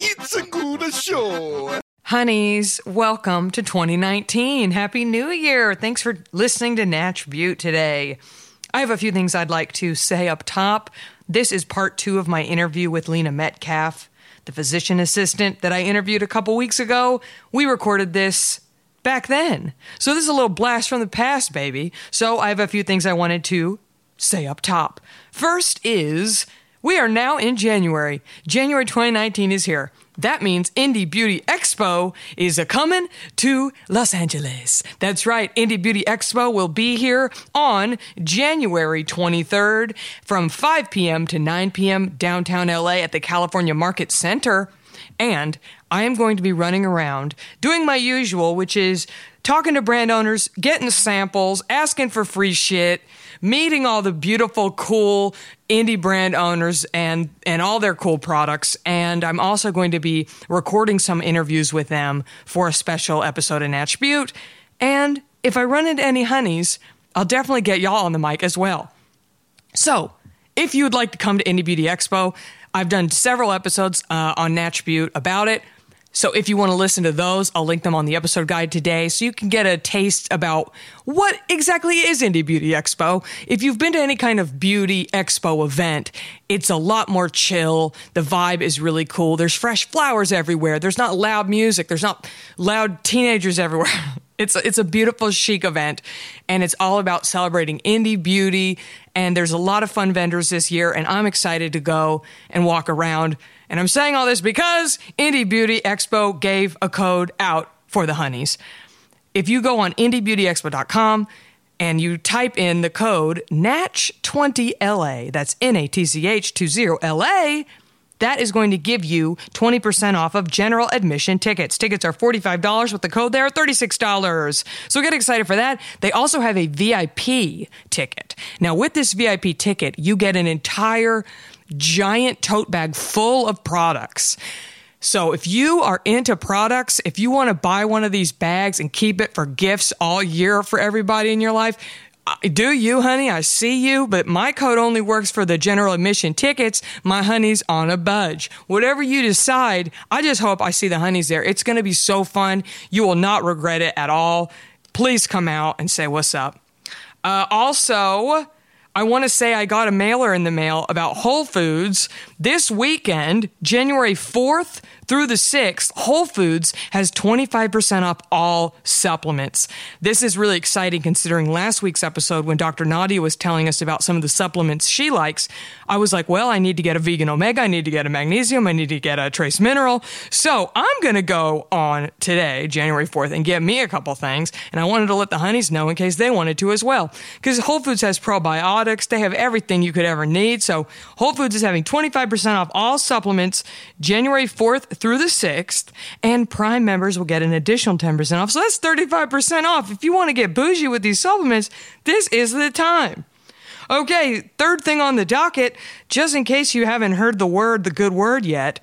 It's a good show. Honeys, welcome to 2019. Happy New Year. Thanks for listening to Natch Beaut today. I have a few things I'd like to say up top. This is part two of my interview with Lena Metcalfe, the physician assistant that I interviewed a couple weeks ago. We recorded this back then. So this is a little blast from the past, baby. So I have a few things I wanted to say up top. First is we are now in January. January 2019 is here. That means Indie Beauty Expo is a coming to Los Angeles. That's right. Indie Beauty Expo will be here on January 23rd from 5 p.m. to 9 p.m. downtown LA at the California Market Center. And I am going to be running around doing my usual, which is talking to brand owners, getting samples, asking for free shit, meeting all the beautiful, cool indie brand owners and and all their cool products. And I'm also going to be recording some interviews with them for a special episode in Natch Beaut. And if I run into any honeys, I'll definitely get y'all on the mic as well. So, if you would like to come to Indie Beauty Expo, I've done several episodes uh, on Natch Beaut about it. So if you want to listen to those, I'll link them on the episode guide today so you can get a taste about what exactly is Indie Beauty Expo. If you've been to any kind of beauty expo event, it's a lot more chill. The vibe is really cool. There's fresh flowers everywhere. There's not loud music. There's not loud teenagers everywhere. It's it's a beautiful chic event and it's all about celebrating indie beauty and there's a lot of fun vendors this year and I'm excited to go and walk around and I'm saying all this because Indie Beauty Expo gave a code out for the honeys. If you go on indiebeautyexpo.com and you type in the code NATCH20LA, that's N A T C H 20 LA, that is going to give you 20% off of general admission tickets. Tickets are $45 with the code there, $36. So get excited for that. They also have a VIP ticket. Now, with this VIP ticket, you get an entire giant tote bag full of products. So if you are into products, if you want to buy one of these bags and keep it for gifts all year for everybody in your life, do you, honey? I see you, but my code only works for the general admission tickets. My honey's on a budge. Whatever you decide, I just hope I see the honeys there. It's going to be so fun. You will not regret it at all. Please come out and say what's up. Uh, also, I want to say I got a mailer in the mail about Whole Foods this weekend, January 4th through the 6th, Whole Foods has 25% off all supplements. This is really exciting considering last week's episode when Dr. Nadia was telling us about some of the supplements she likes. I was like, well, I need to get a vegan omega, I need to get a magnesium, I need to get a trace mineral. So I'm going to go on today, January 4th, and get me a couple things. And I wanted to let the honeys know in case they wanted to as well. Because Whole Foods has probiotics, they have everything you could ever need. So Whole Foods is having 25% off all supplements January 4th through the 6th, and Prime members will get an additional 10% off. So that's 35% off. If you want to get bougie with these supplements, this is the time. Okay, third thing on the docket, just in case you haven't heard the word, the good word yet.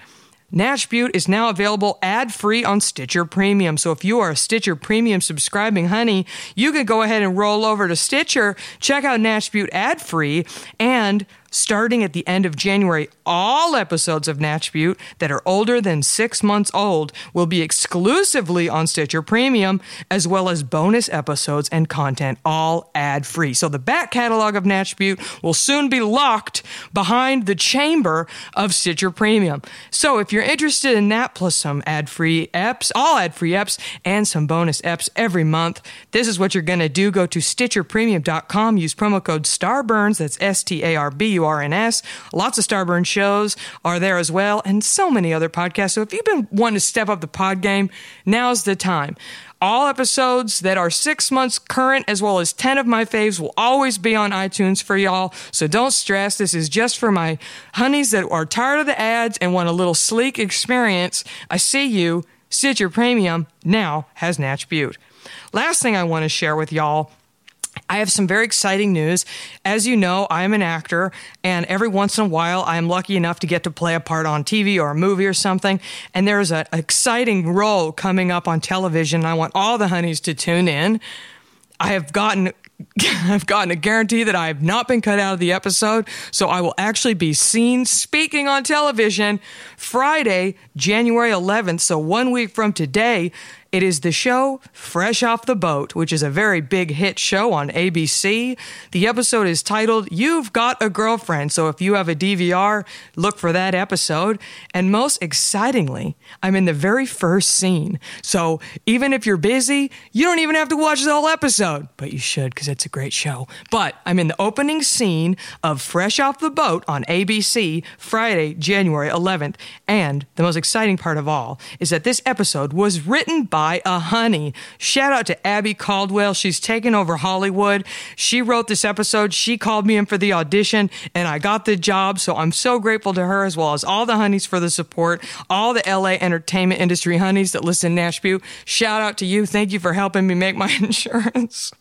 Natch Beaut is now available ad free on Stitcher Premium. So if you are a Stitcher Premium subscribing honey, you can go ahead and roll over to Stitcher, check out Natch Beaut ad free, and starting at the end of January, all episodes of Natch Beaut that are older than six months old will be exclusively on Stitcher Premium, as well as bonus episodes and content, all ad free. So the back catalog of Natch Beaut will soon be locked behind the chamber of Stitcher Premium. So if you're interested in that, plus some ad free eps, all ad free eps, and some bonus eps every month, this is what you're going to do. Go to StitcherPremium.com, use promo code STARBURNS, that's S T A R B U WRNS. Lots of Starburn shows are there as well, and so many other podcasts. So if you've been wanting to step up the pod game, now's the time. All episodes that are six months current, as well as 10 of my faves, will always be on iTunes for y'all. So don't stress. This is just for my honeys that are tired of the ads and want a little sleek experience. I see you. Stitcher Premium now has Natch Beaut. Last thing I want to share with y'all I have some very exciting news. As you know, I'm an actor, and every once in a while, I'm lucky enough to get to play a part on TV or a movie or something. And there's an exciting role coming up on television. I want all the honeys to tune in. I have gotten I've gotten a guarantee that I have not been cut out of the episode, so I will actually be seen speaking on television Friday, January 11th, so one week from today. It is the show Fresh Off the Boat, which is a very big hit show on ABC. The episode is titled You've Got a Girlfriend. So if you have a DVR, look for that episode. And most excitingly, I'm in the very first scene. So even if you're busy, you don't even have to watch the whole episode, but you should because it's a great show. But I'm in the opening scene of Fresh Off the Boat on ABC Friday, January 11th. And the most exciting part of all is that this episode was written by by a honey. Shout out to Abby Caldwell. She's taken over Hollywood. She wrote this episode. She called me in for the audition and I got the job. So I'm so grateful to her as well as all the honeys for the support, all the LA entertainment industry honeys that listen Nashville. Shout out to you. Thank you for helping me make my insurance.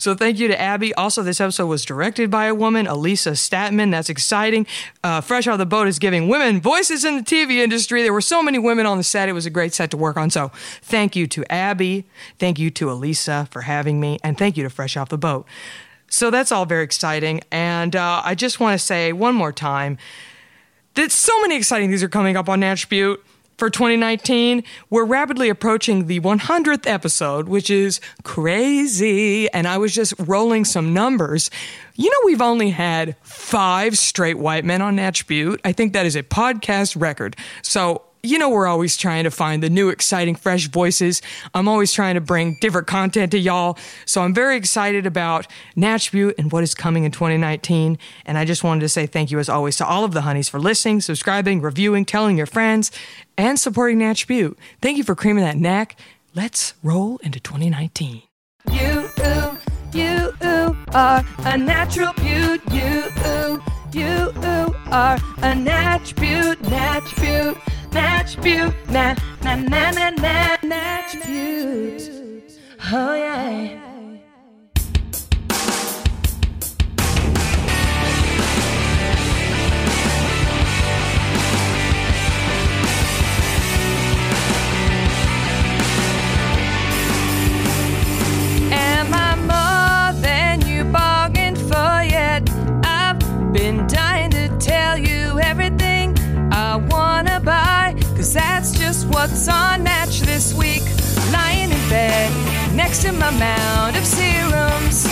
so thank you to Abby. Also, this episode was directed by a woman, Elisa Statman. That's exciting. Uh, Fresh Out of the Boat is giving women voices in the TV industry. There were so many women on the set. It was a great set to work on. So thank Thank you to Abby. Thank you to Elisa for having me. And thank you to Fresh Off the Boat. So that's all very exciting. And uh, I just want to say one more time that so many exciting things are coming up on Natch Beaut for 2019. We're rapidly approaching the 100th episode, which is crazy. And I was just rolling some numbers. You know, we've only had five straight white men on Natch Beaut. I think that is a podcast record. So you know, we're always trying to find the new, exciting, fresh voices. I'm always trying to bring different content to y'all. So I'm very excited about Natch Beaut and what is coming in 2019. And I just wanted to say thank you, as always, to all of the honeys for listening, subscribing, reviewing, telling your friends, and supporting Natch Beaut. Thank you for creaming that neck. Let's roll into 2019. You, ooh, you, ooh, are a natural beaut. You, ooh, you, ooh, are a natch beaut, natch. Natch na na na na na Natch. Oh yeah. What's on Natch this week. Lying in bed next to my mound of serums.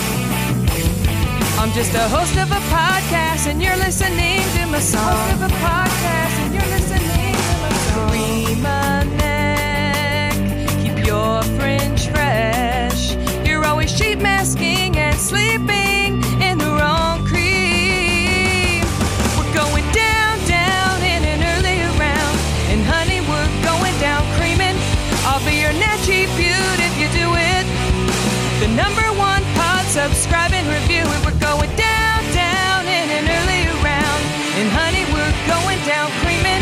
I'm just a host of a podcast, and you're listening to my song. Host of a podcast, and you're listening to my song. Cream a neck, keep your fringe fresh. You're always sheet masking and sleeping and review it. We're going down, down in an early round. And honey, we're going down creaming.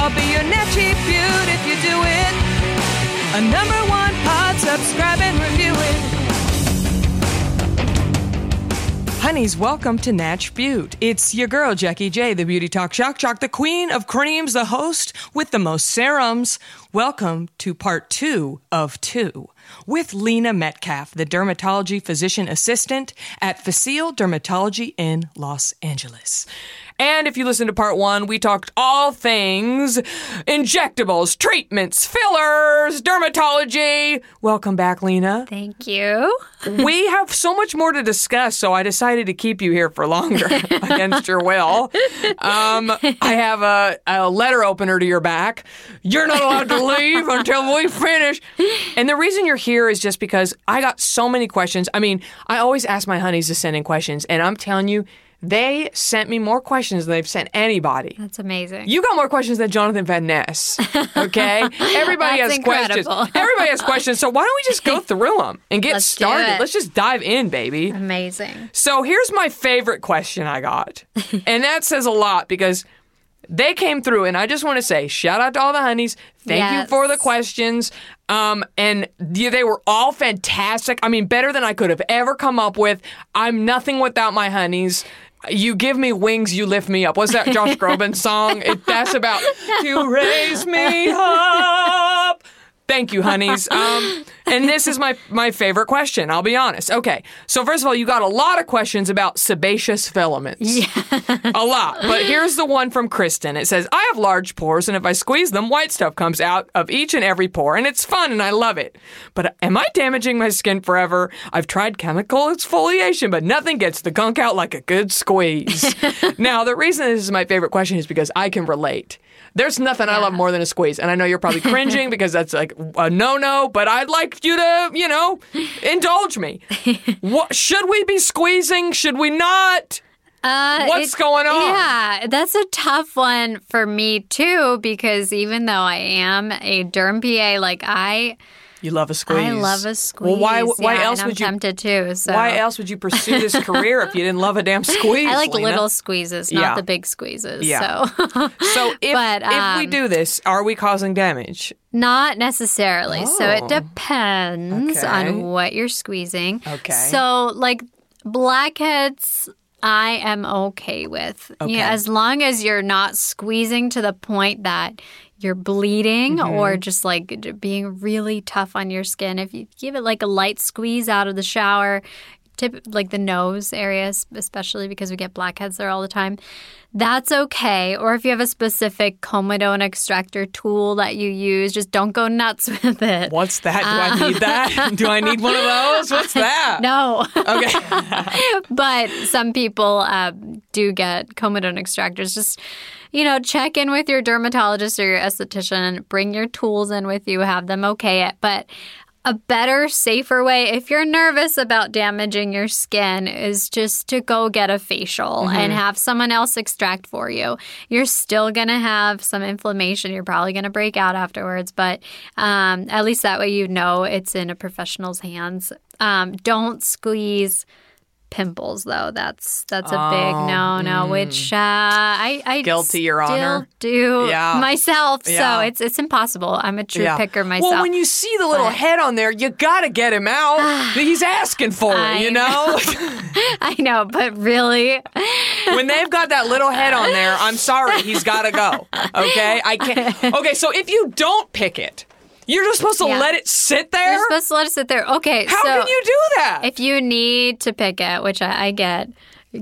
I'll be your natchy if you do it. A number one pod, subscribe and review it. Honeys, welcome to Natch Beaut. It's your girl, Jackie J, the Beauty Talk Shock Shock, the queen of creams, the host with the most serums. Welcome to part two of two with Lena Metcalfe, the dermatology physician assistant at Facile Dermatology in Los Angeles. And if you listen to part one, we talked all things injectables, treatments, fillers, dermatology. Welcome back, Lena. Thank you. we have so much more to discuss, so I decided to keep you here for longer against your will. Um, I have a, a letter opener to your back. You're not allowed to leave until we finish. And the reason you're here is just because I got so many questions. I mean, I always ask my honeys to send in questions, and I'm telling you, they sent me more questions than they've sent anybody. That's amazing. You got more questions than Jonathan Van Ness. Okay, everybody has questions. Everybody has questions. So why don't we just go through them and get Let's started? Let's just dive in, baby. amazing. So here's my favorite question I got. and that says a lot because they came through and I just want to say shout out to all the honeys. Thank you for the questions. Um and they were all fantastic. I mean better than I could have ever come up with. I'm nothing without my honeys. You give me wings, you lift me up. What's that Josh Groban song? It, that's about you raise me up. Thank you, honeys. Um, and this is my my favorite question. I'll be honest. Okay, so first of all, you got a lot of questions about sebaceous filaments. Yeah. a lot. But here's the one from Kristen. It says, "I have large pores, and if I squeeze them, white stuff comes out of each and every pore, and it's fun, and I love it. But am I damaging my skin forever? I've tried chemical exfoliation, but nothing gets the gunk out like a good squeeze. now, the reason this is my favorite question is because I can relate." There's nothing I love more than a squeeze. And I know you're probably cringing because that's like a no no, but I'd like you to, you know, indulge me. what, should we be squeezing? Should we not? Uh, What's it- going on? Yeah, that's a tough one for me too because even though I am a derm PA, like I, You love a squeeze. I love a squeeze. Well, why, why yeah, else would you? tempted too? So Why else would you pursue this career if you didn't love a damn squeeze? I like Lena? little squeezes, not Yeah. the big squeezes. Yeah. So So if But, if we um, do this, are we causing damage? Not necessarily. So Oh. it depends Okay. on what you're squeezing. Okay. So like blackheads I am okay with. Okay. As long as you're not squeezing to the point that you're bleeding Mm-hmm. or just like being really tough on your skin. If you give it like a light squeeze out of the shower, tip like the nose areas, especially because we get blackheads there all the time. That's okay. Or if you have a specific comedone extractor tool that you use, just don't go nuts with it. What's that? Do I need that? do I need one of those? What's that? Um, No. Okay. but some people uh, do get comedone extractors. Just, you know, check in with your dermatologist or your esthetician. Bring your tools in with you. Have them okay it. But a better, safer way, if you're nervous about damaging your skin, is just to go get a facial and have someone else extract for you. You're still going to have some inflammation. You're probably going to break out afterwards, but um, at least that way you know it's in a professional's hands. Um, don't squeeze pimples though that's that's a big no no which uh i i Oh, Guilty, Your Honor. do Yeah. myself Yeah. so it's it's impossible i'm a true Yeah. picker myself Well, when you see the little But- head on there, you gotta get him out. He's asking for it, I you know? i know but really when they've got that little head on there, I'm sorry, he's gotta go. Okay? I can't. Okay, so if you don't pick it, you're just supposed to Yeah. let it sit there? you're supposed to let it sit there okay How so can you do that? if you need to pick it which i, I get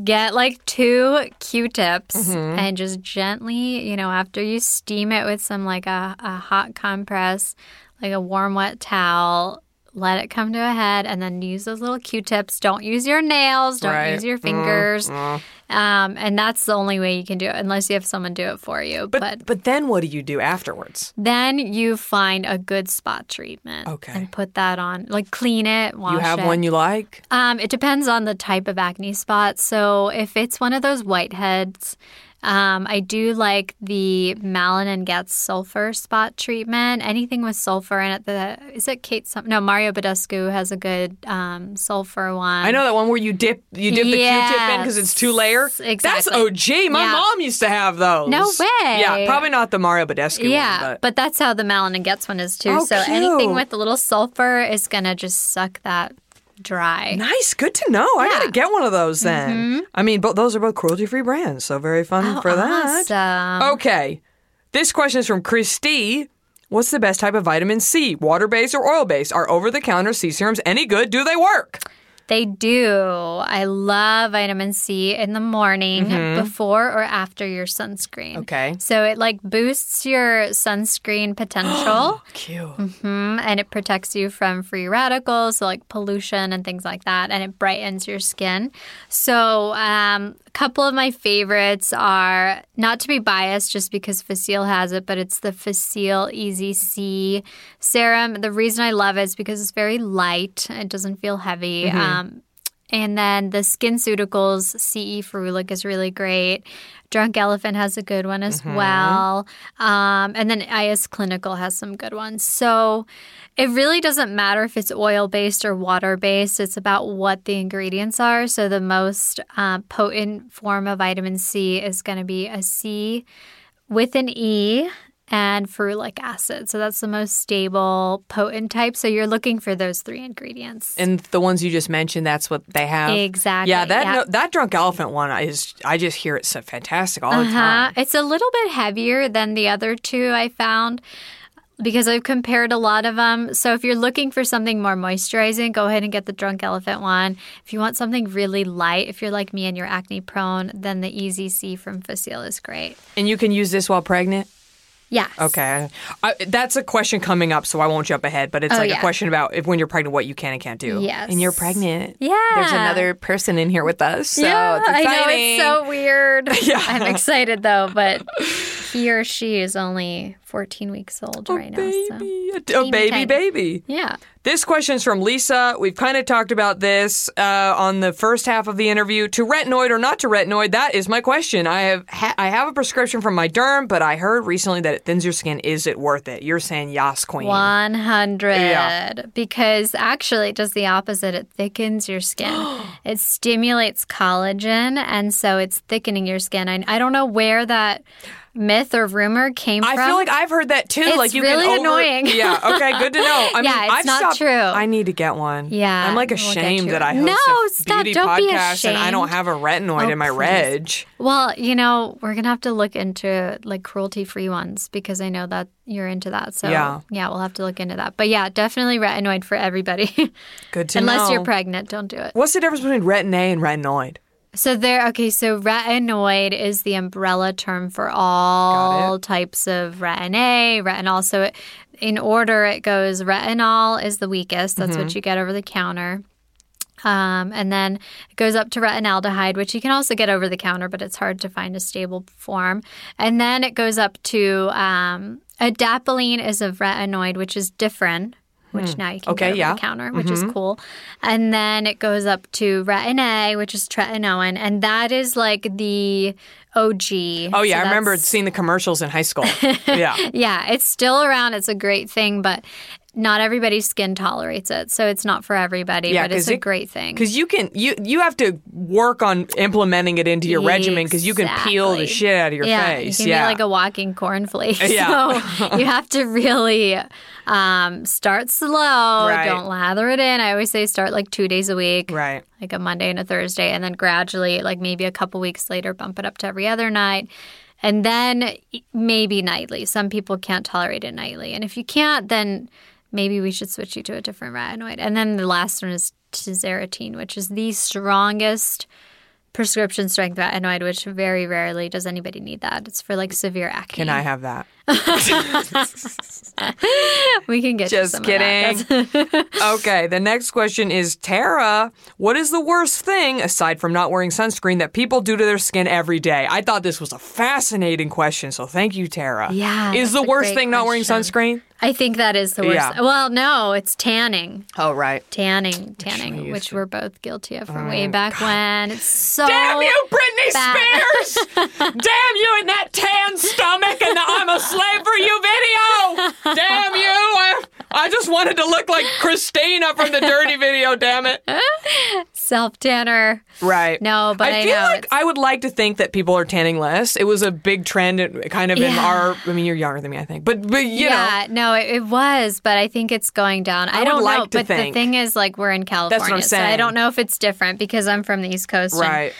get like two q-tips Mm-hmm. and just gently you know after you steam it with some like a, a hot compress like a warm wet towel let it come to a head and then use those little q-tips don't use your nails don't Right. use your fingers um, and that's the only way you can do it unless you have someone do it for you but, but but then what do you do afterwards? then you find a good spot treatment Okay. and put that on like clean it wash You have it. one you like? Um, it depends on the type of acne spot. So if it's one of those whiteheads, um, I do like the Malin and Goetz sulfur spot treatment. Anything with sulfur in it. The is it Kate? Some, no, Mario Badescu has a good um, sulfur one. I know that one where you dip you dip the Q-tip in because it's two layer. Exactly. That's. OG. My Yeah. mom used to have those. No way. Yeah, probably not the Mario Badescu Yeah, one, but. that's how the Malin and Goetz one is too. Oh, so cute. anything with a little sulfur is gonna just suck that dry. Nice, good to know. I gotta get one of those then. Mm-hmm. I mean, both those are both cruelty-free brands, so very fun oh, for that. Awesome. Okay, this question is from Christy. What's the best type of vitamin C? Water-based or oil-based? Are over-the-counter C serums any good? Do they work? They do. I love vitamin C in the morning before or after your sunscreen. Mm-hmm. Okay. So it like boosts your sunscreen potential Cute. mhm, and it protects you from free radicals, so like pollution and things like that, and it brightens your skin. So um, a couple of my favorites are not to be biased just because Facile has it, but it's the Facile Easy C serum. The reason I love it is because it's very light. It doesn't feel heavy. Um, and then the SkinCeuticals CE Ferulic is really great. Drunk Elephant has a good one as well. Um, and then IS Clinical has some good ones. So it really doesn't matter if it's oil based or water based. It's about what the ingredients are. So the most uh, potent form of vitamin C is going to be a C with an E and ferulic acid. So that's the most stable, potent type. So you're looking for those three ingredients. And the ones you just mentioned, that's what they have. Exactly, Yeah, that yeah. no, that drunk elephant one is. I just hear it's so fantastic all the Uh-huh. time. It's a little bit heavier than the other two I found because I've compared a lot of them. So if you're looking for something more moisturizing, go ahead and get the Drunk Elephant one. If you want something really light, if you're like me and you're acne prone, then the Easy C from Facile is great. And you can use this while pregnant. Yes. Okay, I, that's a question coming up, so I won't jump ahead. But it's Oh, like a question about if when you're pregnant, what you can and can't do. Yes. and you're pregnant. Yeah. there's another person in here with us. So yeah, it's I know it's so weird. Yeah. I'm excited though, but he or she is only 14 weeks old a right now. So. baby, a, a baby, tiny. baby. Yeah. This question is from Lisa. We've kind of talked about this uh, on the first half of the interview. To retinoid or not to retinoid? That is my question. I have ha- I have a prescription from my derm, but I heard recently that it thins your skin. Is it worth it? You're saying yes, queen. 100 Yeah. because actually it does the opposite it thickens your skin it stimulates collagen and so it's thickening your skin I, I don't know where that myth or rumor came I from I feel like I've heard that too. It's like you really can over- annoying. Yeah. Okay. Good to know. I mean, Yeah, it's I've not stopped- true. I need to get one. Yeah, I'm like ashamed that I host No, a stop, beauty don't be podcast and I don't have a retinoid Oh, in my please. reg. well you know we're gonna have to look into like cruelty free ones because i know that you're into that so Yeah. yeah we'll have to look into that but yeah definitely retinoid for everybody Good to know. unless know. you're pregnant don't do it What's the difference between retin A and retinoid? So there, okay. So retinoid is the umbrella term for all types of retin A, retinol. So it, in order, it goes retinol is the weakest. That's Mm-hmm. what you get over the counter. Um, and then it goes up to retinaldehyde, which you can also get over the counter, but it's hard to find a stable form. And then it goes up to um, adapalene is a retinoid, which is different. Which now you can. Okay, get over yeah. Mm-hmm. the counter, which is cool. And then it goes up to retin A, which is tretinoin, and that is like the OG. Oh yeah, So I remember seeing the commercials in high school. yeah. Yeah, it's still around. It's a great thing, but not everybody's skin tolerates it, so it's not for everybody. Yeah, but it's a it- great thing. Because you can you you have to work on implementing it into your regimen because you can peel the shit out of your yeah, face. You can yeah. be like a walking cornflake. Yeah. So you have to really um, start slow. Right. Don't lather it in. I always say start like two days a week. right. like a Monday and a Thursday, and then gradually, like maybe a couple weeks later, bump it up to every other night. And then maybe nightly. Some people can't tolerate it nightly. And if you can't, then maybe we should switch you to a different retinoid. And then the last one is tazarotene, which is the strongest prescription strength retinoid, which very rarely does anybody need that. It's for like severe acne. Can I have that? We can get Just some kidding. Okay, the next question is Tara, what is the worst thing, aside from not wearing sunscreen, that people do to their skin every day? I thought this was a fascinating question, so thank you, Tara. Yeah, Is the worst thing not wearing sunscreen? I think that is the worst. Yeah. Well, no, it's tanning. Oh, right. tanning, tanning, used which we're both guilty of from oh, way back when. It's so Damn you, Britney bad. Spears! Damn you in that tan stomach and the a slave for you video! Damn you! I, I just wanted to look like Christina from the dirty video, damn it. self tanner. Right. No, but I feel know like it's- I would like to think that people are tanning less. It was a big trend, uh, kind of in our. I mean, you're younger than me, I think, but but you yeah, know, no, it, it was, but I think it's going down. I, would don't know, like to but think. the thing is, like, we're in California, I'm so I don't know if it's different because I'm from the East Coast. and right?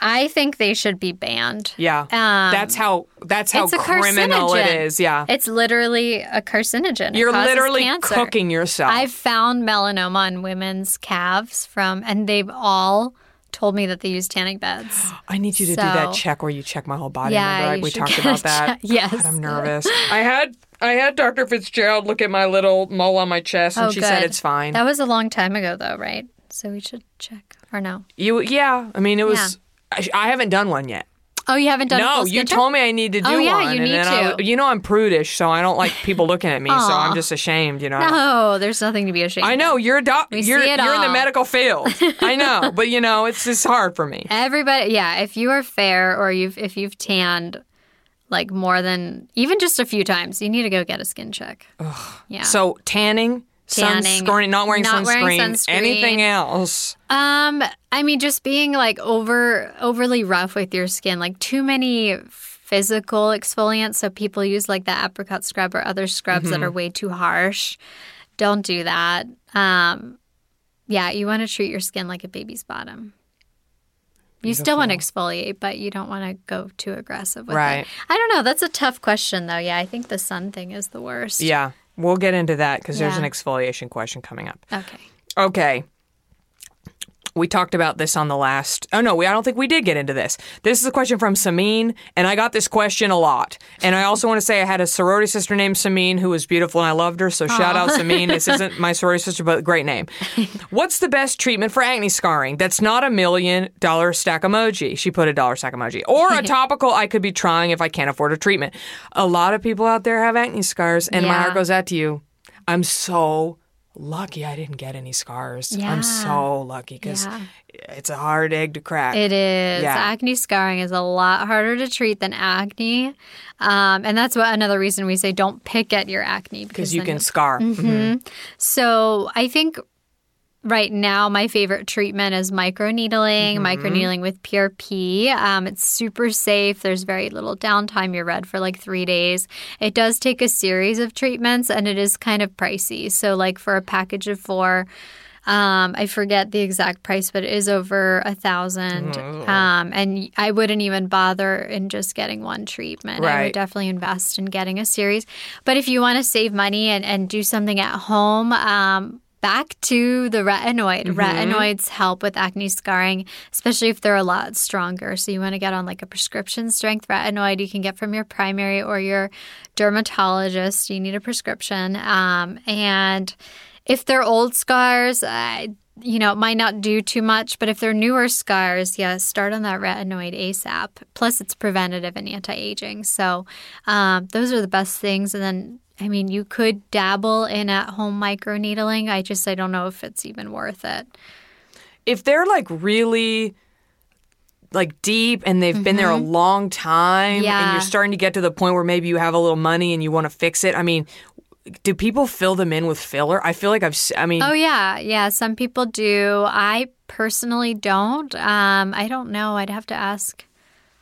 I think they should be banned. Yeah, Um, that's how that's how criminal it is. Yeah, It's literally a carcinogen. You're literally cancer. cooking yourself. I've found melanoma on women's calves from, and they've all told me that they use tanning beds. I need you to do that check where you check my whole body. Yeah, Remember, we talked about that. Yes. God, I'm nervous. I had I had Dr. Fitzgerald look at my little mole on my chest, and Oh, she good. said it's fine. That was a long time ago, though, right? So we should check or no? you, yeah. I mean, it was. I, I haven't done one yet. Oh, you haven't done No, you told me I need to oh, do Oh, yeah, one. you need then I- to. you know I'm prudish, so I don't like people looking at me. so I'm just ashamed. You know. No, there's nothing to be ashamed. I know you're a doc. We You're see it you're in the medical field. I know, but you know it's just hard for me. Everybody, yeah. If you are fair or you've if you've tanned like more than even just a few times, you need to go get a skin check. Yeah. So tanning, Tanning, sunscreen, not wearing not sunscreen, wearing sunscreen. anything else. Um, I mean, just being like over overly rough with your skin, like too many physical exfoliants. So people use like the apricot scrub or other scrubs Mm-hmm. that are way too harsh. Don't do that. Um, yeah, you want to treat your skin like a baby's bottom. You still want to exfoliate, but you don't want to go too aggressive with Right. it. I don't know. That's a tough question, though. Yeah, I think the sun thing is the worst. Yeah, we'll get into that because there's an exfoliation question coming up. Okay. Okay. We talked about this on the last. Oh no, we I don't think we did get into this. This is a question from Samin, and I got this question a lot. And I also want to say I had a sorority sister named Samin who was beautiful and I loved her. So shout out Samin. This isn't my sorority sister, but great name. What's the best treatment for acne scarring? That's not a million dollar stack emoji. She put a dollar stack emoji or a topical I could be trying if I can't afford a treatment. A lot of people out there have acne scars, and my heart goes out to you. I'm so lucky I didn't get any scars. Yeah. I'm so lucky because Yeah. it's a hard egg to crack. It is. Yeah. Acne scarring is a lot harder to treat than acne. Um, and that's what another reason we say don't pick at your acne because you can scar. Mhm. So I think right now my favorite treatment is microneedling, Mm-hmm. microneedling with PRP. Um, it's super safe. There's very little downtime. You're red for like three days. It does take a series of treatments and it is kind of pricey. So like for a package of four. Um, I forget the exact price, but it is over a thousand. Mm-hmm. Um, and I wouldn't even bother in just getting one treatment. I would definitely invest in getting a series. But if you want to save money and, and do something at home, um, back to the retinoid. Mm-hmm. Retinoids help with acne scarring, especially if they're a lot stronger. So you want to get on like a prescription strength retinoid you can get from your primary or your dermatologist. You need a prescription. Um, and if they're old scars, uh, you know, it might not do too much, but if they're newer scars, yeah, start on that retinoid ASAP. Plus, it's preventative and anti aging. So, um, those are the best things. And then, I mean, you could dabble in at home microneedling. I just, I don't know if it's even worth it. If they're like really like deep and they've been there a long time yeah. and Mm-hmm. You're starting to get to the point where maybe you have a little money and you want to fix it. I mean, do people fill them in with filler? I feel like I've I mean, Oh, yeah. Yeah. Some people do. I personally don't. Um, I don't know. I'd have to ask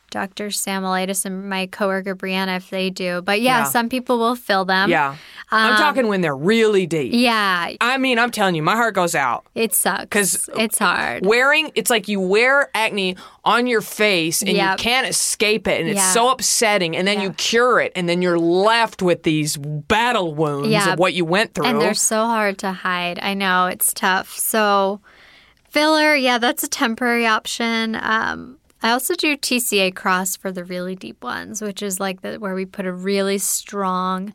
Dr. Samolitis and my coworker Brianna if they do. But yeah, Yeah. some people will fill them. yeah. I'm talking when they're really deep. Um, Yeah. I mean, I'm telling you, my heart goes out. It sucks. Because it's hard. Wearing it's like you wear acne on your face and you can't escape it and it's Yeah. so upsetting and then you cure it and then you're left with these battle wounds Yeah. of what you went through. And they're so hard to hide. I know it's tough. So, filler, yeah, that's a temporary option. Um, I also do TCA cross for the really deep ones, which is like the, where we put a really strong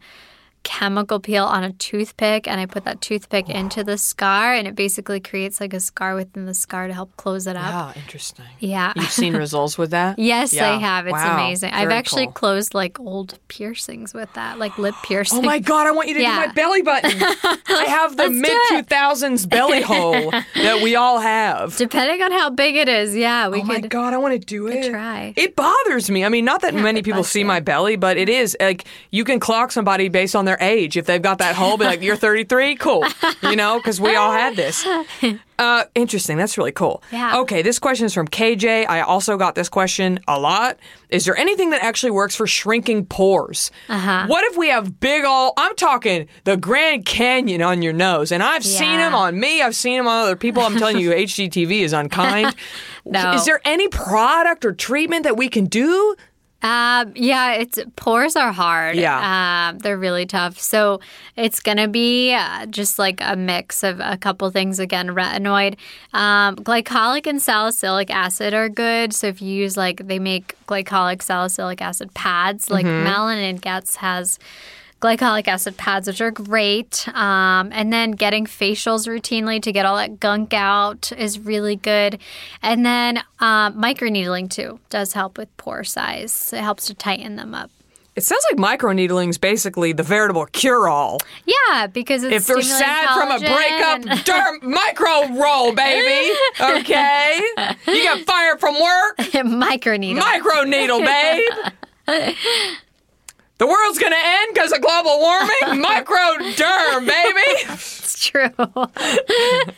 chemical peel on a toothpick and I put that toothpick into the scar and it basically creates like a scar within the scar to help close it up. Ah, interesting. Yeah. You've seen results with that? Yes, Yeah. I have. It's Wow. amazing. I've actually cool. closed like old piercings with that, like lip piercings. Oh my god, I want you to Yeah. do my belly button. I have the mid 2000s belly hole that we all have. Depending on how big it is, yeah, we Oh my could. god, I want to do it. try. It bothers me. I mean, not that many people see it. my belly, but it is like you can clock somebody based on their age. If they've got that hole, be like, "You're 33, cool," you know, because we all had this. Uh, interesting. That's really cool. Yeah. Okay, this question is from KJ. I also got this question a lot. Is there anything that actually works for shrinking pores? Uh-huh. What if we have big ol' I'm talking the Grand Canyon on your nose, and I've seen them on me. I've seen them on other people. I'm telling you, HGTV is unkind. No. Is there any product or treatment that we can do? Um, yeah, it's pores are hard. Yeah. um, they're really tough. So it's gonna be uh, just like a mix of a couple things. Again, retinoid, um, glycolic, and salicylic acid are good. So if you use like they make glycolic salicylic acid pads, like Mm-hmm. Malin and Goetz has glycolic acid pads, which are great. Um, and then getting facials routinely to get all that gunk out is really good. And then um, microneedling too does help with pore size. It helps to tighten them up. It sounds like microneedling is basically the veritable cure-all. Yeah, because it's If they're sad from a breakup, derm micro roll, baby. Okay, you got fired from work. microneedle. Micro needle, babe. The world's gonna end because of global warming. Micro derm, baby. it's true.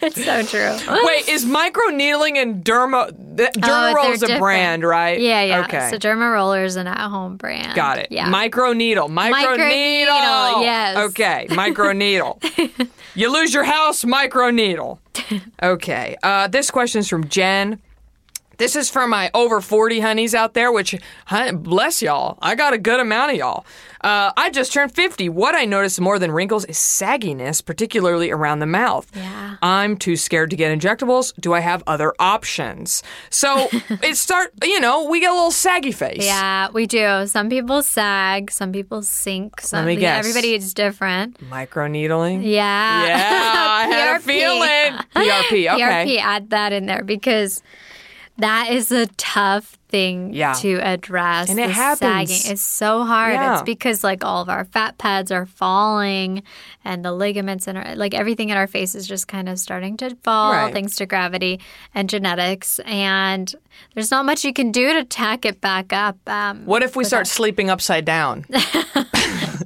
it's so true. Wait, is micro needling and derma? th- Derma Oh, roll a brand, right? Yeah, yeah. Okay. So Derma Roller is an at-home brand. Got it. Yeah. Micro needle. Micro needle. Microneedle, yes. Okay. Micro needle. you lose your house, micro needle. Okay. Uh, this is from Jen. This is for my over 40 honeys out there, which, bless y'all. I got a good amount of y'all. Uh, I just turned 50. What I notice more than wrinkles is sagginess, particularly around the mouth. Yeah. I'm too scared to get injectables. Do I have other options? So it start, you know, we get a little saggy face. Yeah, we do. Some people sag, some people sink. Some, me guess. Everybody is different. Microneedling. Yeah. Yeah, I had a feeling. PRP, okay. PRP, add that in there because that is a tough thing Yeah. to address. And it the happens. Sagging. It's so hard. Yeah. It's because like all of our fat pads are falling and the ligaments and our, like everything in our face is just kind of starting to fall Right. thanks to gravity and genetics. And there's not much you can do to tack it back up. Um, What if we start that. sleeping upside down?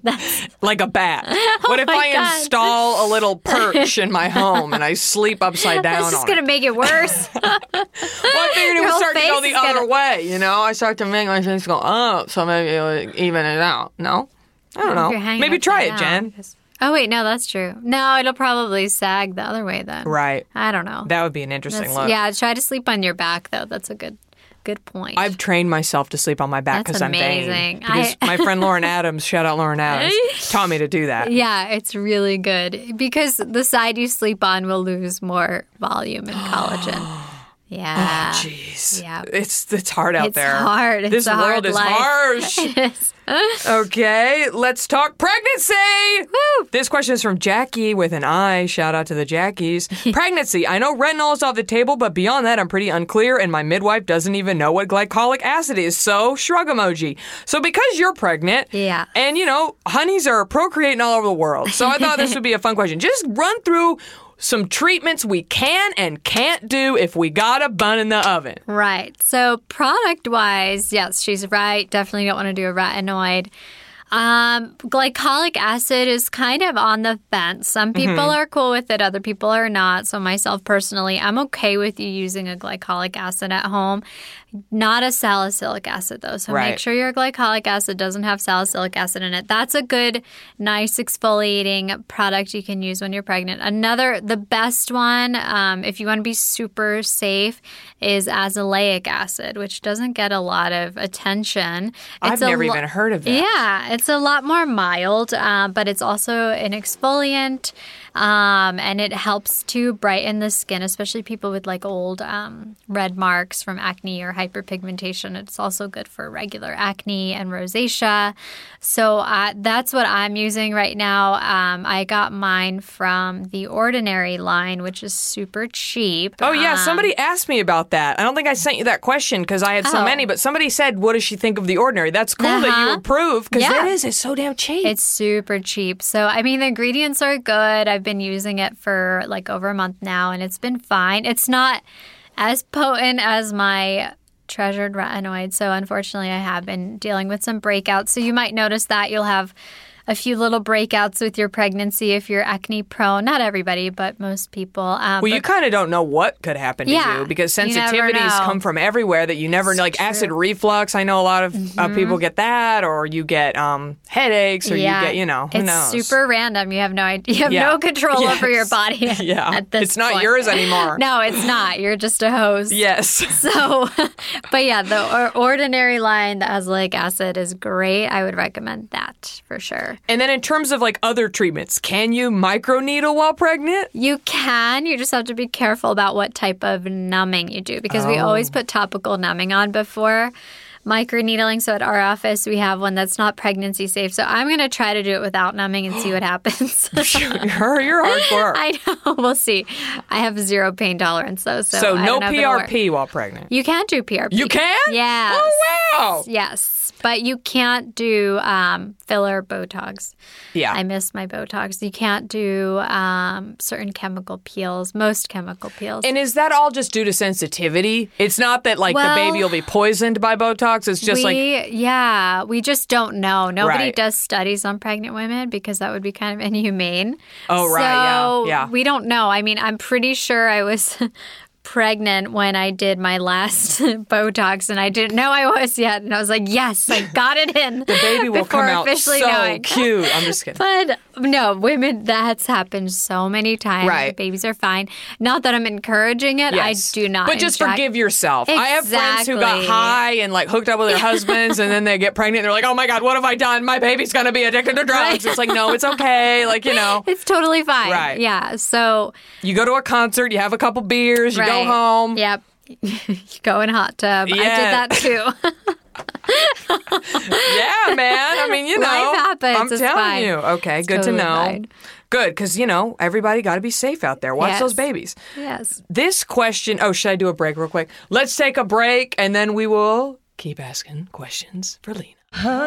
like a bat. Oh what if Oh I God. install a little perch in my home and I sleep upside down That's just going to make it worse. Well, I figured it would start to go the other gonna- way, you know? I start to make my face go up, so maybe it would even it out. No? I don't know. Maybe try it, Jen. because- Oh wait, no, that's true. No, it'll probably sag the other way then. Right. I don't know. That would be an interesting That's- look. Yeah, try to sleep on your back though. That's a good good point. I've trained myself to sleep on my back because I'm vain. amazing. Because I- my friend Lauren Adams, shout out Lauren Adams, taught me to do that. yeah, it's really good because the side you sleep on will lose more volume and collagen. Yeah. Oh, jeez. Yeah. It's it's hard out there. It's there. hard. It's this a world hard is life. harsh. Is. okay, let's talk pregnancy. Woo! This question is from Jackie with an I. Shout out to the Jackies. pregnancy. I know retinol is off the table, but beyond that, I'm pretty unclear, and my midwife doesn't even know what glycolic acid is. So, shrug emoji. So, because you're pregnant, Yeah. and you know, honeys are procreating all over the world. So, I thought this would be a fun question. Just run through some treatments we can and can't do if we got a bun in the oven. Right. So product wise, yes, she's right. Definitely don't want to do a retinoid. Um, glycolic acid is kind of on the fence. Some people Mm-hmm. are cool with it, other people are not. So myself personally, I'm okay with you using a glycolic acid at home. Not a salicylic acid though. So Right. make sure your glycolic acid doesn't have salicylic acid in it. That's a good, nice exfoliating product you can use when you're pregnant. Another, the best one, um, if you want to be super safe, is azelaic acid, which doesn't get a lot of attention. I've It's a never lo- even heard of that. yeah, it's a lot more mild, uh, but it's also an exfoliant, um, and it helps to brighten the skin, especially people with like old um, red marks from acne or hyperpigmentation. It's also good for regular acne and rosacea. So uh, that's what I'm using right now. Um, I got mine from the Ordinary line, which is super cheap. Oh yeah, Um, somebody asked me about that. I don't think I sent you that question because I had so Oh. many, but somebody said, "What does she think of the ordinary?" That's cool that you Uh-huh. approve because Yeah. that is it's so damn cheap. It's super cheap. So, I mean, the ingredients are good. I've been using it for like over a month now and it's been fine. It's not as potent as my treasured retinoid. So, unfortunately, I have been dealing with some breakouts. So, you might notice that you'll have a few little breakouts with your pregnancy if you're acne prone. Not everybody, but most people. Um, well, you kind of don't know what could happen to Yeah, you because sensitivities know. come from everywhere that you never know. Like acid reflux, I know a lot of uh, people get that, or you get um, headaches, or you get you know who it's knows. super random. You have no idea. You have Yeah. no control over your Yes. body. Yeah. at this It's not point. yours anymore. No, it's not. You're just a host. Yes. So, but yeah, the or- ordinary line, that has like acid is great. I would recommend that for sure. And then in terms of like other treatments, can you microneedle while pregnant? You can, you just have to be careful about what type of numbing you do because we Oh. always put topical numbing on before. microneedling. So at our office, we have one that's not pregnancy safe. So I'm going to try to do it without numbing and see what happens. You're, you're hardcore. I know. We'll see. I have zero pain tolerance though. So, so no don't know if it'll work. PRP while pregnant. You can do PRP. You can? Yeah. Oh wow. Yes. But you can't do um, filler Botox. Yeah. I miss my Botox. You can't do um, certain chemical peels, most chemical peels. And is that all just due to sensitivity? It's not that like Well- the baby will be poisoned by Botox. It's just we, like yeah, we just don't know. Nobody Right. does studies on pregnant women because that would be kind of inhumane. Oh, right, yeah, So yeah. We don't know. I mean, I'm pretty sure I was pregnant when I did my last Botox, and I didn't know I was yet. And I was like, yes, I got it in. the baby will come out officially so knowing. cute. I'm just kidding. But no, women, that's happened so many times. Right. Babies are fine. Not that I'm encouraging it. Yes. I do not. But just inject- forgive yourself. I have friends who got high and like hooked up with their husbands and then they get pregnant and they're like, oh my God, what have I done? My baby's going to be addicted to drugs. Right. It's like, no, it's okay. Like, you know, It's totally fine. Right. Yeah. So, you go to a concert, you have a couple beers, you go home. Yep. you go in hot tub. Yeah. I did that too. Yeah, man. I mean, you know, Life happens. I'm It's telling fine. you. Okay, It's good totally to know. fine. Good, because you know everybody got to be safe out there. Watch Yes. those babies. yes. This question. Oh, should I do a break real quick? Let's take a break, and then we will keep asking questions for Lena. Oh,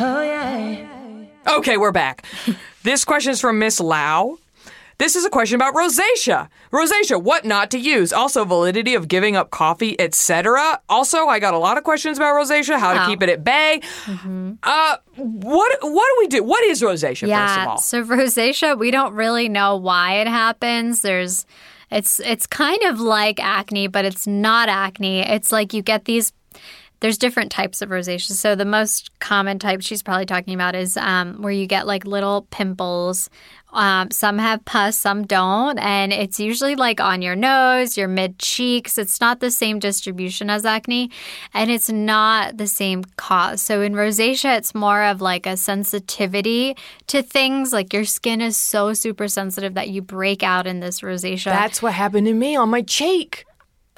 Okay, we're back. this question is from Miss Lau. This is a question about rosacea. Rosacea, what not to use. Also, validity of giving up coffee, etc. Also, I got a lot of questions about rosacea, how to Oh. keep it at bay. Uh, what what do we do? What is rosacea, first of Yeah. all? So rosacea, we don't really know why it happens. There's it's it's kind of like acne, but it's not acne. It's like you get these there's different types of rosacea. So the most common type she's probably talking about is um, where you get like little pimples. Um, some have pus, some don't, and it's usually like on your nose, your mid cheeks. It's not the same distribution as acne, and it's not the same cause. So in rosacea, it's more of like a sensitivity to things. Like your skin is so super sensitive that you break out in this rosacea. That's what happened to me on my cheek.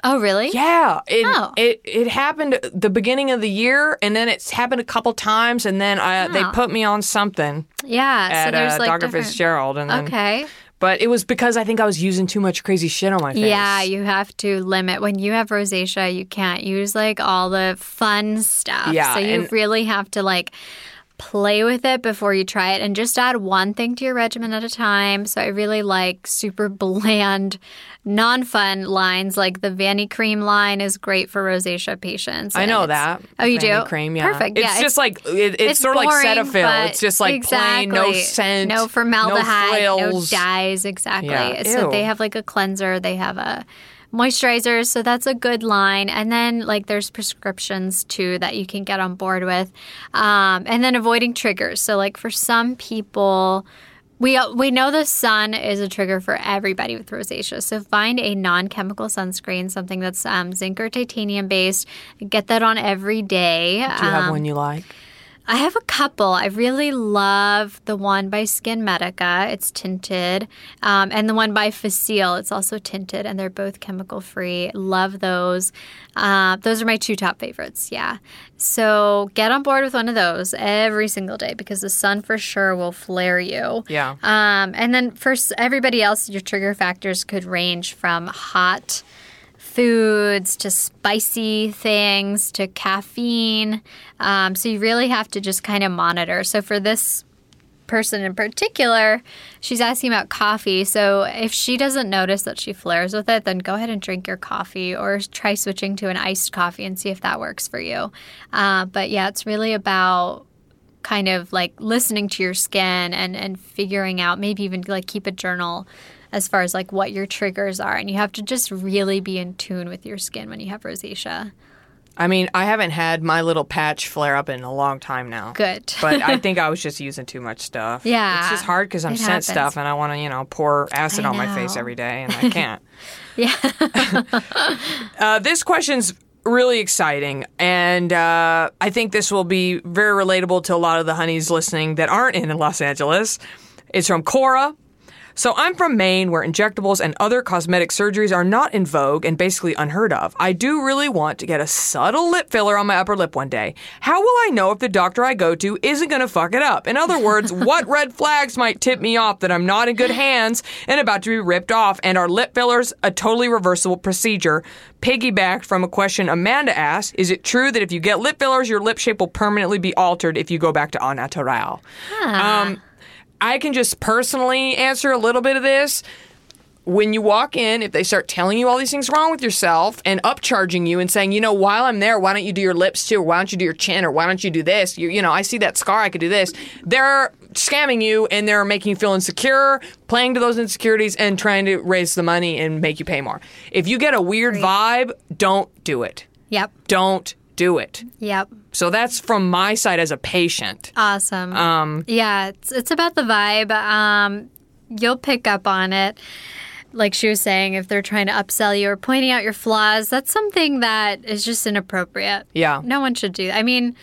Oh, really? Yeah, it, Oh. it it happened the beginning of the year, and then it's happened a couple times, and then I, they Oh. put me on something Yeah. so at there's uh, like Dr. different- Fitzgerald, and then Okay. but it was because I think I was using too much crazy shit on my face. Yeah, you have to limit. When you have rosacea, you can't use like all the fun stuff. Yeah, So you really have to like play with it before you try it and just add one thing to your regimen at a time. So I really like super bland, non fun lines. Like the Vanicream line is great for rosacea patients. I know that. Oh, you Vanny do? Cream, yeah. Perfect. It's yeah, just like it, it's, it's sort of like Cetaphil. It's just like plain, no exactly. scent, no formaldehyde, no, frills. dyes. Exactly. Yeah, So they have like a cleanser. They have a moisturizer. So that's a good line. And then like there's prescriptions too that you can get on board with. Um, and then avoiding triggers. So like for some people. We, we know the sun is a trigger for everybody with rosacea. So find a non-chemical sunscreen, something that's um, zinc or titanium based. Get that on every day. Do you have Um, one you like? I have a couple. I really love the one by SkinMedica. It's tinted, um, and the one by Facile. It's also tinted, and they're both chemical free. Love those. Uh, those are my two top favorites. Yeah. So get on board with one of those every single day because the sun for sure will flare you. Yeah. Um, and then for everybody else, your trigger factors could range from hot foods to spicy things to caffeine. Um, so you really have to just kind of monitor. So for this person in particular, she's asking about coffee. So if she doesn't notice that she flares with it, then go ahead and drink your coffee or try switching to an iced coffee and see if that works for you. Uh, but yeah, it's really about kind of like listening to your skin and and figuring out maybe even like keep a journal as far as like what your triggers are and you have to just really be in tune with your skin when you have rosacea. I mean, I haven't had my little patch flare up in a long time now. Good. but I think I was just using too much stuff. Yeah, It's just hard because I'm sent stuff and I want to, you know, pour acid I on my face every day and I can't. Yeah. Uh, this question's really exciting, and uh, I think this will be very relatable to a lot of the honeys listening that aren't in Los Angeles. It's from Cora. So I'm from Maine, where injectables and other cosmetic surgeries are not in vogue and basically unheard of. I do really want to get a subtle lip filler on my upper lip one day. How will I know if the doctor I go to isn't going to fuck it up? In other words, what red flags might tip me off that I'm not in good hands and about to be ripped off? And are lip fillers a totally reversible procedure? Piggybacked from a question Amanda asked, is it true that if you get lip fillers, your lip shape will permanently be altered if you go back to au naturel? Um, I can just personally answer a little bit of this. When you walk in, if they start telling you all these things wrong with yourself and upcharging you and saying, you know, while I'm there, why don't you do your lips too? Or why don't you do your chin? Or why don't you do this? You, you know, I see that scar, I could do this. They're scamming you and they're making you feel insecure, playing to those insecurities and trying to raise the money and make you pay more. If you get a weird vibe, don't do it. yep. Don't do it. Yep. So that's from my side as a patient. Awesome. Um, yeah, it's it's about the vibe. Um, you'll pick up on it. Like she was saying, if they're trying to upsell you or pointing out your flaws, that's something that is just inappropriate. Yeah. No one should do. I mean,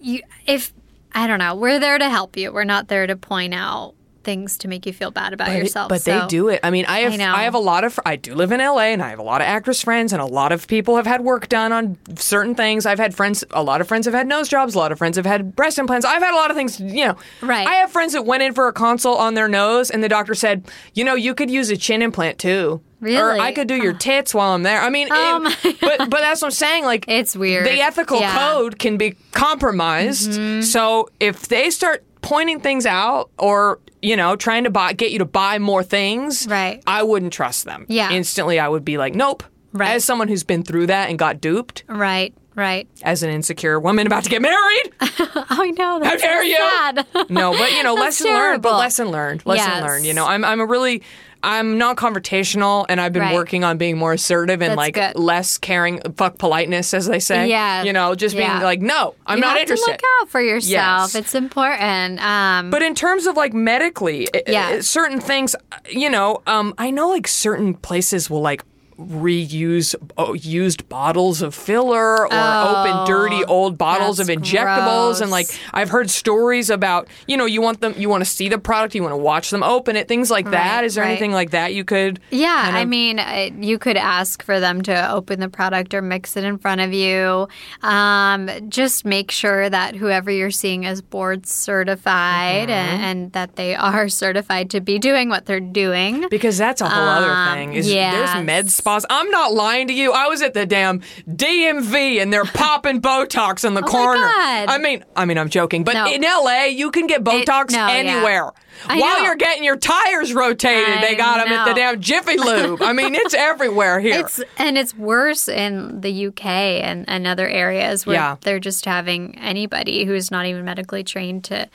you if I don't know, we're there to help you. We're not there to point out things to make you feel bad about But, yourself. but they do it. I mean, I have I I, have a lot of I do live in LA and I have a lot of actress friends and a lot of people have had work done on certain things. I've had friends a lot of friends have had nose jobs, a lot of friends have had breast implants. I've had a lot of things, you know. Right. I have friends that went in for a consult on their nose and the doctor said, "You know, you could use a chin implant too." Or Really? I could do your tits while I'm there. I mean, Oh it- but but that's what I'm saying. Like It's weird. The ethical Yeah. Mm-hmm. code can be compromised. So if they start pointing things out or you know trying to buy get you to buy more things, Right. I wouldn't trust them. Yeah. instantly I would be like, nope. Right. As someone who's been through that and got duped, Right. Right. as an insecure woman about to get married, I know. How dare so you? No, but you know, lesson learned. But lesson learned. Lesson Yes. learned. You know, I'm I'm a really I'm not confrontational, and I've been Right. working on being more assertive and That's like good. less caring. Fuck politeness, as they say. Yeah. You know, just being Yeah. like, no, I'm you not interested. to look out for yourself. Yes. It's important. Um, But in terms of like medically, i- i- Yeah. certain things, you know, um, I know like certain places will like reuse oh, used bottles of filler or open dirty old bottles of Oh, injectables and like. I've heard stories about you know you want them you want to see the product you want to watch them open it things like that Right, is there right. anything like that you could yeah, kind I mean, uh, you could ask for them to open the product or mix it in front of you. Um, just make sure that whoever you're seeing is board certified Mm-hmm. and, and that they are certified to be doing what they're doing. Because that's a whole other thing. Is Um, yes. there's med spas. I'm not lying to you. I was at the damn DMV and they're popping Botox in the Oh corner. I mean, I mean, I'm joking, but No. in LA, you can get Botox no, yeah. anywhere. I While know. you're getting your tires rotated, they got them at the damn Jiffy Lube. I mean, it's everywhere here. It's and it's worse in the UK and, and other areas where Yeah. they're just having anybody who's not even medically trained to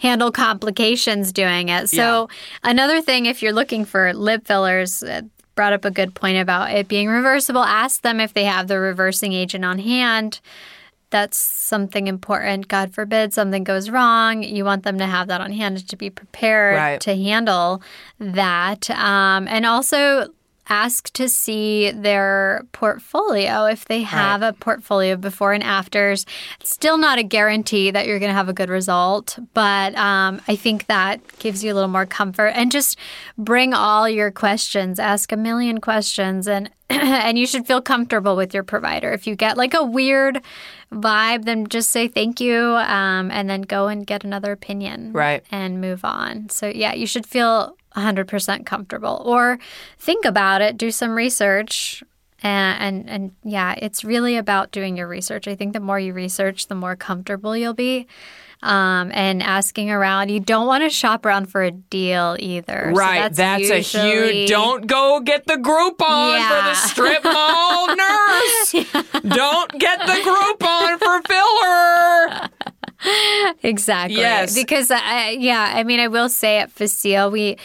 handle complications doing it. So another thing, if you're looking for lip fillers. Uh, Brought up a good point about it being reversible. Ask them if they have the reversing agent on hand. That's something important. God forbid something goes wrong. You want them to have that on hand to be prepared Right. to handle that. Um, and also ask to see their portfolio if they have a portfolio before and afters. Still not a guarantee that you're going to have a good result, but um, I think that gives you a little more comfort. And just bring all your questions. Ask a million questions and. and you should feel comfortable with your provider. If you get like a weird vibe, then just say thank you um, and then go and get another opinion Right. and move on. So, yeah, you should feel 100% comfortable or think about it, do some research. And, and and yeah, it's really about doing your research. I think the more you research, the more comfortable you'll be. Um, and asking around, you don't want to shop around for a deal either. So Right, that's, a usually- huge. Don't go get the Groupon for the strip mall nurse. Don't get the Groupon for filler. Exactly. Yes. Because I, yeah, I mean, I will say at Facile, we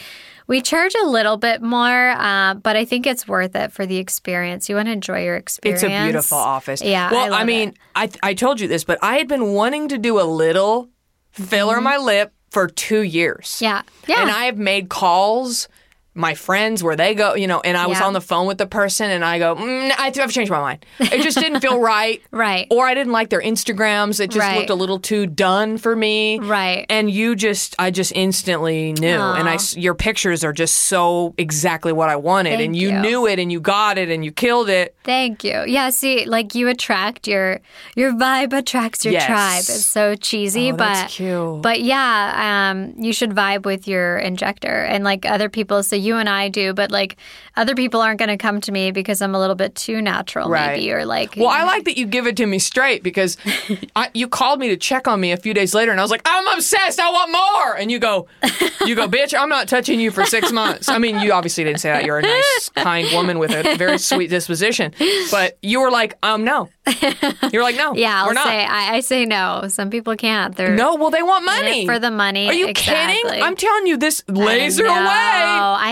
we charge a little bit more, uh, but I think it's worth it for the experience. You want to enjoy your experience. It's a beautiful office. Yeah. Well, I, I, mean, it. I I told you this, but I had been wanting to do a little filler in my lip for two years. Mm-hmm. Yeah. Yeah. And I have made calls. My friends, where they go, you know, and I was on the phone with the person, and I go, mm, I I've changed my mind. It just didn't feel right, Right. Or I didn't like their Instagrams. It just Right. looked a little too done for me, Right. And you just, I just instantly knew, and I, your pictures are just so exactly what I wanted, Thank and you, you. knew it, and you got it, and you killed it. Thank you. Yeah, see, like you attract your your vibe attracts your Yes. tribe. It's so cheesy, Oh, but that's cute. but yeah, um, you should vibe with your injector and like other people. So you and I do, but like other people aren't going to come to me because I'm a little bit too natural, Right. maybe, or like. Well, I like that you give it to me straight because I, you called me to check on me a few days later, and I was like, "I'm obsessed. I want more." And you go, "You go, bitch. I'm not touching you for six months." I mean, you obviously didn't say that. You're a nice, kind woman with a very sweet disposition, but you were like, "Um, no." You're like, "No, Yeah, I'll we're not." say I, I say no. Some people can't. They're no, well, they want money for the money. Are you exactly. kidding? I'm telling you, this laser I know, away.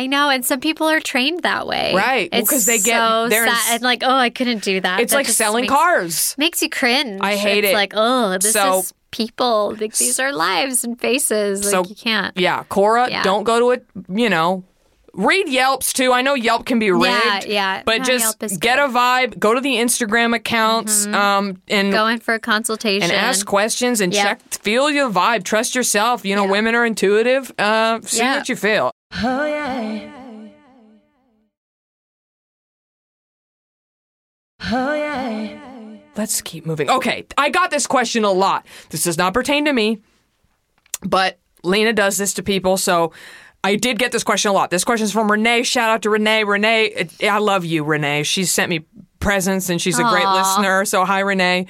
I know, and some people are trained that way. Right. Well, It's 'cause they get- so they're sad. and like, oh, I couldn't do that. It's That like selling makes, cars. Makes you cringe. I hate it's it. Like, oh, this So- is people. Like, these are lives and faces. Like, So- you can't. Yeah, Cora, Yeah. don't go to it. You know, read Yelps too. I know Yelp can be rigged. Yeah, yeah. But No, just get good. Mm-hmm. a vibe. Go to the Instagram accounts, um, and Go in for a consultation. and ask questions and Yeah. check. Feel your vibe. Trust yourself. You know, women are intuitive. Uh, see Yeah. what you feel. Oh yeah. Oh yeah. Let's keep moving. Okay, I got this question a lot. This does not pertain to me, but Lena does this to people, so I did get this question a lot. This question is from Renee. Shout out to Renee. Renee, I love you, Renee. She sent me presents and she's a great listener. So hi, Renee.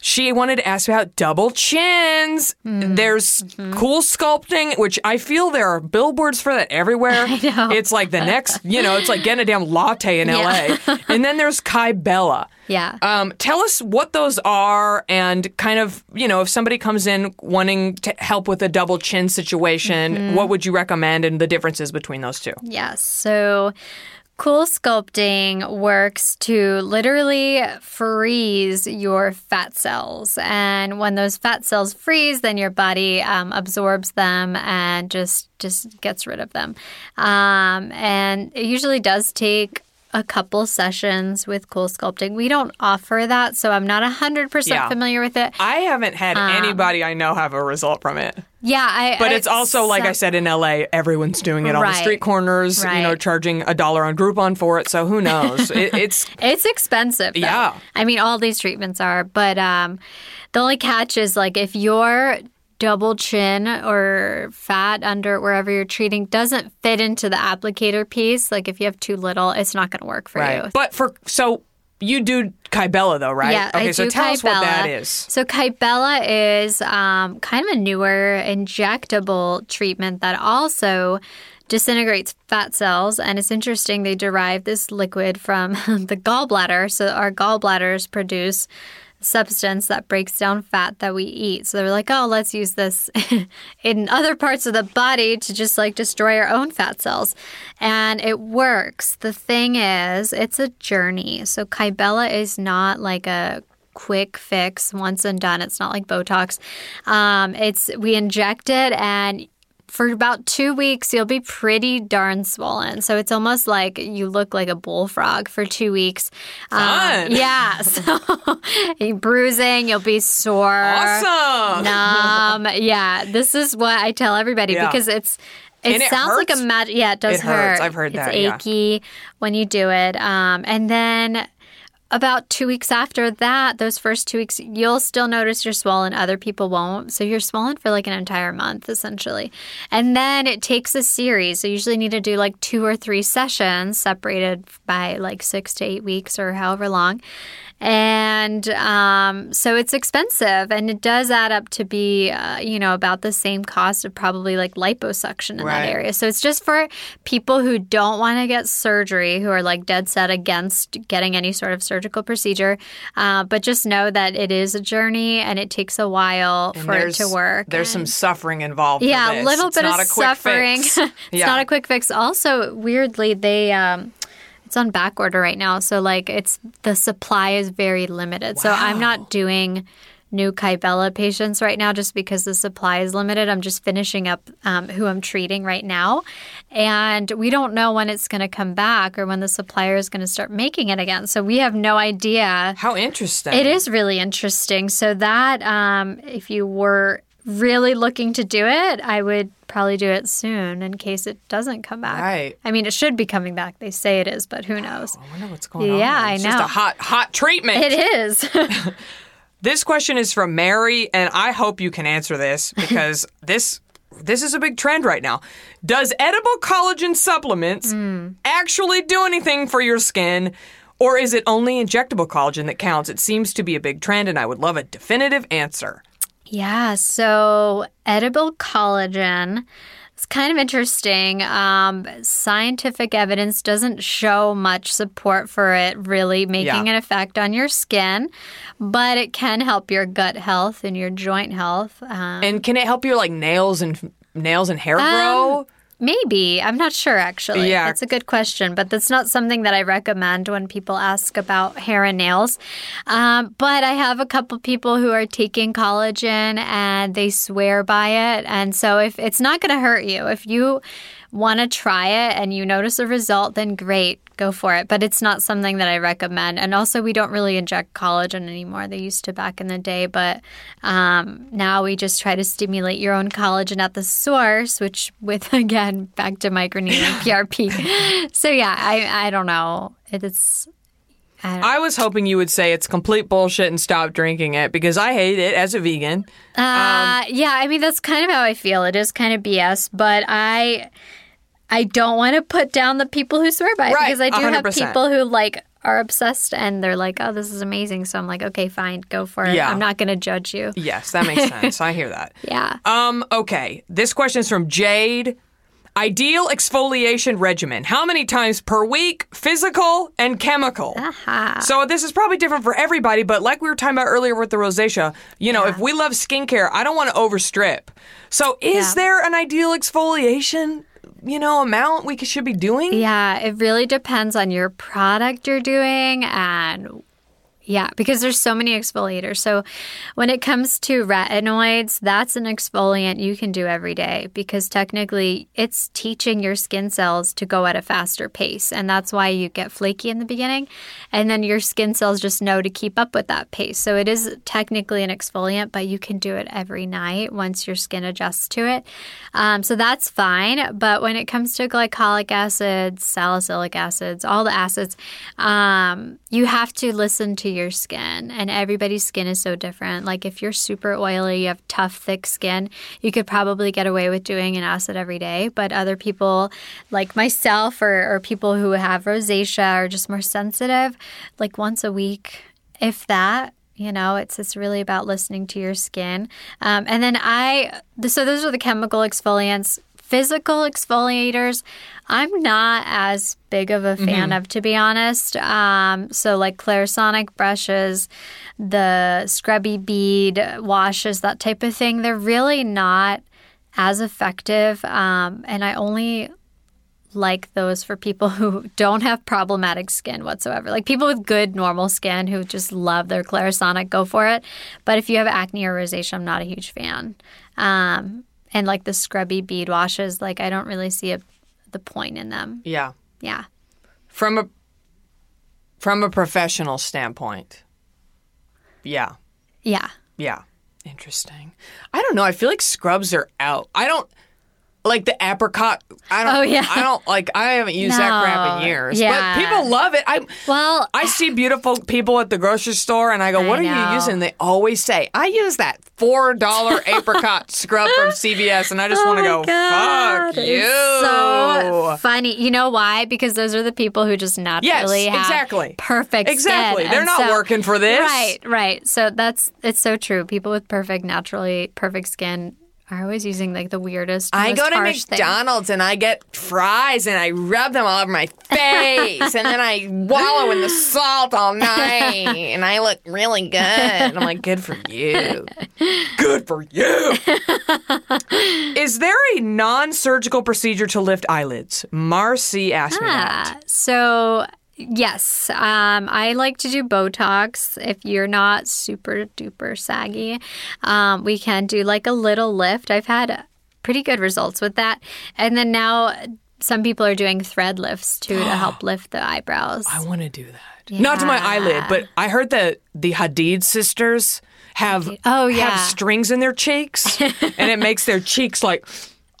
She wanted to ask about double chins. Mm-hmm. There's mm-hmm. cool sculpting, which I feel there are billboards for that everywhere. It's like the next, you know, it's like getting a damn latte in LA. and then there's Kybella. Yeah. Um, tell us what those are and kind of, you know, if somebody comes in wanting to help with a double chin situation, mm-hmm. what would you recommend and the differences between those two? Yes. So cool sculpting works to literally freeze your fat cells. And when those fat cells freeze, then your body um, absorbs them and just just gets rid of them. Um, and it usually does take a couple sessions with cool sculpting. We don't offer that, so I'm not 100% Yeah. familiar with it. I haven't had anybody I know have a result from it. Yeah, I But I- it's also, like I said, in LA, everyone's doing it on the street corners, you know, charging a dollar on Groupon for it. So who knows? it, it's It's expensive. Though. Yeah. I mean, all these treatments are, but um, the only catch is like if your double chin or fat under wherever you're treating doesn't fit into the applicator piece, like if you have too little, it's not going to work for right. you. But for, so you do Kybella though, right? Yeah, okay, I so do tell us what that is. So Kybella is um, kind of a newer injectable treatment that also disintegrates fat cells. And it's interesting, they derive this liquid from the gallbladder. So our gallbladders produce substance that breaks down fat that we eat. So they're like, oh, let's use this in other parts of the body to just like destroy our own fat cells. And it works. The thing is, it's a journey. So Kybella is not like a quick fix once and done. It's not like Botox. Um, it's we inject it and for about two weeks, you'll be pretty darn swollen. So it's almost like you look like a bullfrog for two weeks. Um, Fun. yeah. So you're bruising, you'll be sore. Awesome. Numb. Yeah. This is what I tell everybody Yeah. because it's. It it sounds like a magic. Yeah, it does It hurts. hurt. I've heard it's that, yeah. achy when you do it. Um, and then about two weeks after that, those first two weeks, you'll still notice you're swollen. Other people won't. So you're swollen for like an entire month, essentially. And then it takes a series. So you usually need to do like two or three sessions separated by like six to eight weeks or however long. And um, so it's expensive and it does add up to be, uh, you know, about the same cost of probably like liposuction in Right. that area. So it's just for people who don't want to get surgery, who are like dead set against getting any sort of surgical procedure. Uh, but just know that it is a journey and it takes a while And for it to work. There's some suffering involved. yeah, a little It's bit not of a quick suffering. fix. it's yeah. not a quick fix. Also, weirdly, they um, it's on back order right now, so like it's the supply is very limited. So I'm not doing new Kybella patients right now just because the supply is limited. I'm just finishing up um, who I'm treating right now, and we don't know when it's going to come back or when the supplier is going to start making it again. So we have no idea. How interesting. It is really interesting. So that um, if you were really looking to do it, I would probably do it soon in case it doesn't come back. Right. I mean, it should be coming back. They say it is, but who knows? I wonder what's going on. Yeah, I It's just a hot, hot treatment. It is. This question is from Mary, and I hope you can answer this because this this is a big trend right now. Does edible collagen supplements Hmm. actually do anything for your skin? Or is it only injectable collagen that counts? It seems to be a big trend, and I would love a definitive answer. Yeah, so edible collagen is kind of interesting. Um, scientific evidence doesn't show much support for it really making Yeah. an effect on your skin, but it can help your gut health and your joint health. Um, And can it help your like nails and nails and hair grow? Maybe. I'm not sure, actually. Yeah. That's a good question, but that's not something that I recommend when people ask about hair and nails. Um, but I have a couple people who are taking collagen and they swear by it. And so if it's not going to hurt you, if you want to try it and you notice a result, then great, go for it. But it's not something that I recommend. And also, we don't really inject collagen anymore. They used to back in the day, but um, now we just try to stimulate your own collagen at the source, which, with again, back to microneedling PRP. so, yeah, I, I don't know. It's. I I was hoping you would say it's complete bullshit and stop drinking it because I hate it as a vegan. Uh, yeah, I mean that's kind of how I feel. It is kind of BS, but I I don't want to put down the people who swear by it Right, because I do have 100%. people who like are obsessed and they're like, "Oh, this is amazing." So I'm like, "Okay, fine, go for it. Yeah. I'm not going to judge you." Yes, that makes sense. I hear that. Yeah. Um, okay. This question is from Jade. Ideal exfoliation regimen. How many times per week? Physical and chemical. So this is probably different for everybody, but like we were talking about earlier with the rosacea, you know, if we love skincare, I don't want to overstrip. So is Yeah. there an ideal exfoliation, you know, amount we should be doing? Yeah, it really depends on your product you're doing and yeah, because there's so many exfoliators. So when it comes to retinoids, that's an exfoliant you can do every day because technically it's teaching your skin cells to go at a faster pace. And that's why you get flaky in the beginning. And then your skin cells just know to keep up with that pace. So it is technically an exfoliant, but you can do it every night once your skin adjusts to it. Um, so that's fine. But when it comes to glycolic acids, salicylic acids, all the acids, um, you have to listen to your skin. And everybody's skin is so different. Like if you're super oily, you have tough, thick skin, you could probably get away with doing an acid every day. But other people, like myself, or, or people who have rosacea, are just more sensitive, like once a week, if that. You know, it's it's really about listening to your skin. Um, and then I, so those are the chemical exfoliants. Physical exfoliators, I'm not as big of a fan of, to be honest. Um, so, like Clarisonic brushes, the scrubby bead washes, that type of thing, they're really not as effective. Um, and I only like those for people who don't have problematic skin whatsoever. Like people with good normal skin who just love their Clarisonic, go for it. But if you have acne or rosacea, I'm not a huge fan. Um, and like the scrubby bead washes, like I don't really see a, the point in them. Yeah. Yeah. From a from a professional standpoint. Yeah. Yeah. Yeah. Interesting. I don't know. I feel like scrubs are out. I don't like the apricot. I don't. Oh, yeah. I don't like. I haven't used that crap in years. Yeah. But people love it. I. Well, I see beautiful people at the grocery store, and I go, I "What are know. you using?" They always say, "I use that four dollar apricot scrub from CVS," and I just Oh want to go, God, "Fuck you!" So funny. You know why? Because those are the people who just naturally have exactly. perfect Exactly. skin. They're And not so- working for this. Right, right. So that's it's so true. People with perfect naturally perfect skin are always using like the weirdest. I go to harsh thing. McDonald's and I get fries and I rub them all over my face and then I wallow in the salt all night and I look really good. And I'm like, good for you. Good for you. Is there a non surgical procedure to lift eyelids? Marcy asked me that. Ah, so yes, um, I like to do Botox. If you're not super duper saggy, um, we can do like a little lift. I've had pretty good results with that, and then now some people are doing thread lifts too to help lift the eyebrows. I want to do that. Not to my eyelid, but I heard that the Hadid sisters have Oh, yeah. have strings in their cheeks, and it makes their cheeks like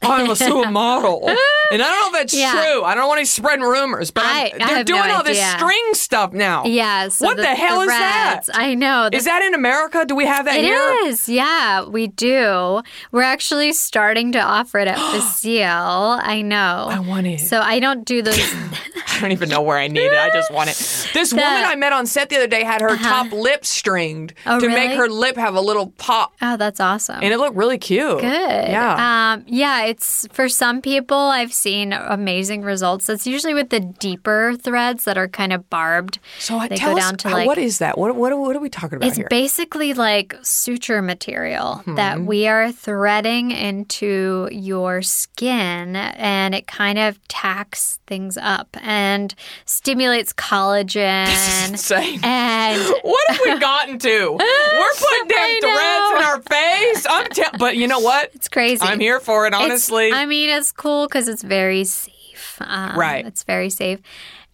I'm a supermodel. And I don't know if that's Yeah. true. I don't want to spread rumors, but I- they're have no doing all this string stuff now. Yeah. So what the, hell is that? I know. Is that in America? Do we have that It here? is, yeah, we do. We're actually starting to offer it at Facile. I know. I want it. So I don't do those. I don't even know where I need it. I just want it. This woman I met on set the other day had her top lip stringed Uh-huh. Oh, to make her lip have a little pop, oh, that's awesome. and it looked really cute. Good. Yeah. Um, yeah, it's for some people, I've seen amazing results. It's usually with the deeper threads that are kind of barbed. so I they tell go us, down to uh, like. what is that? What, what, what are we talking about It's here? basically like suture material Hmm. that we are threading into your skin and it kind of tacks things up and stimulates collagen. This is insane. and What have we gotten to? We're putting damn I threads in our face. I'm te- but you know what? it's crazy. I'm here for it, It's- honestly. I mean, it's cool because it's very safe. Um, Right. It's very safe.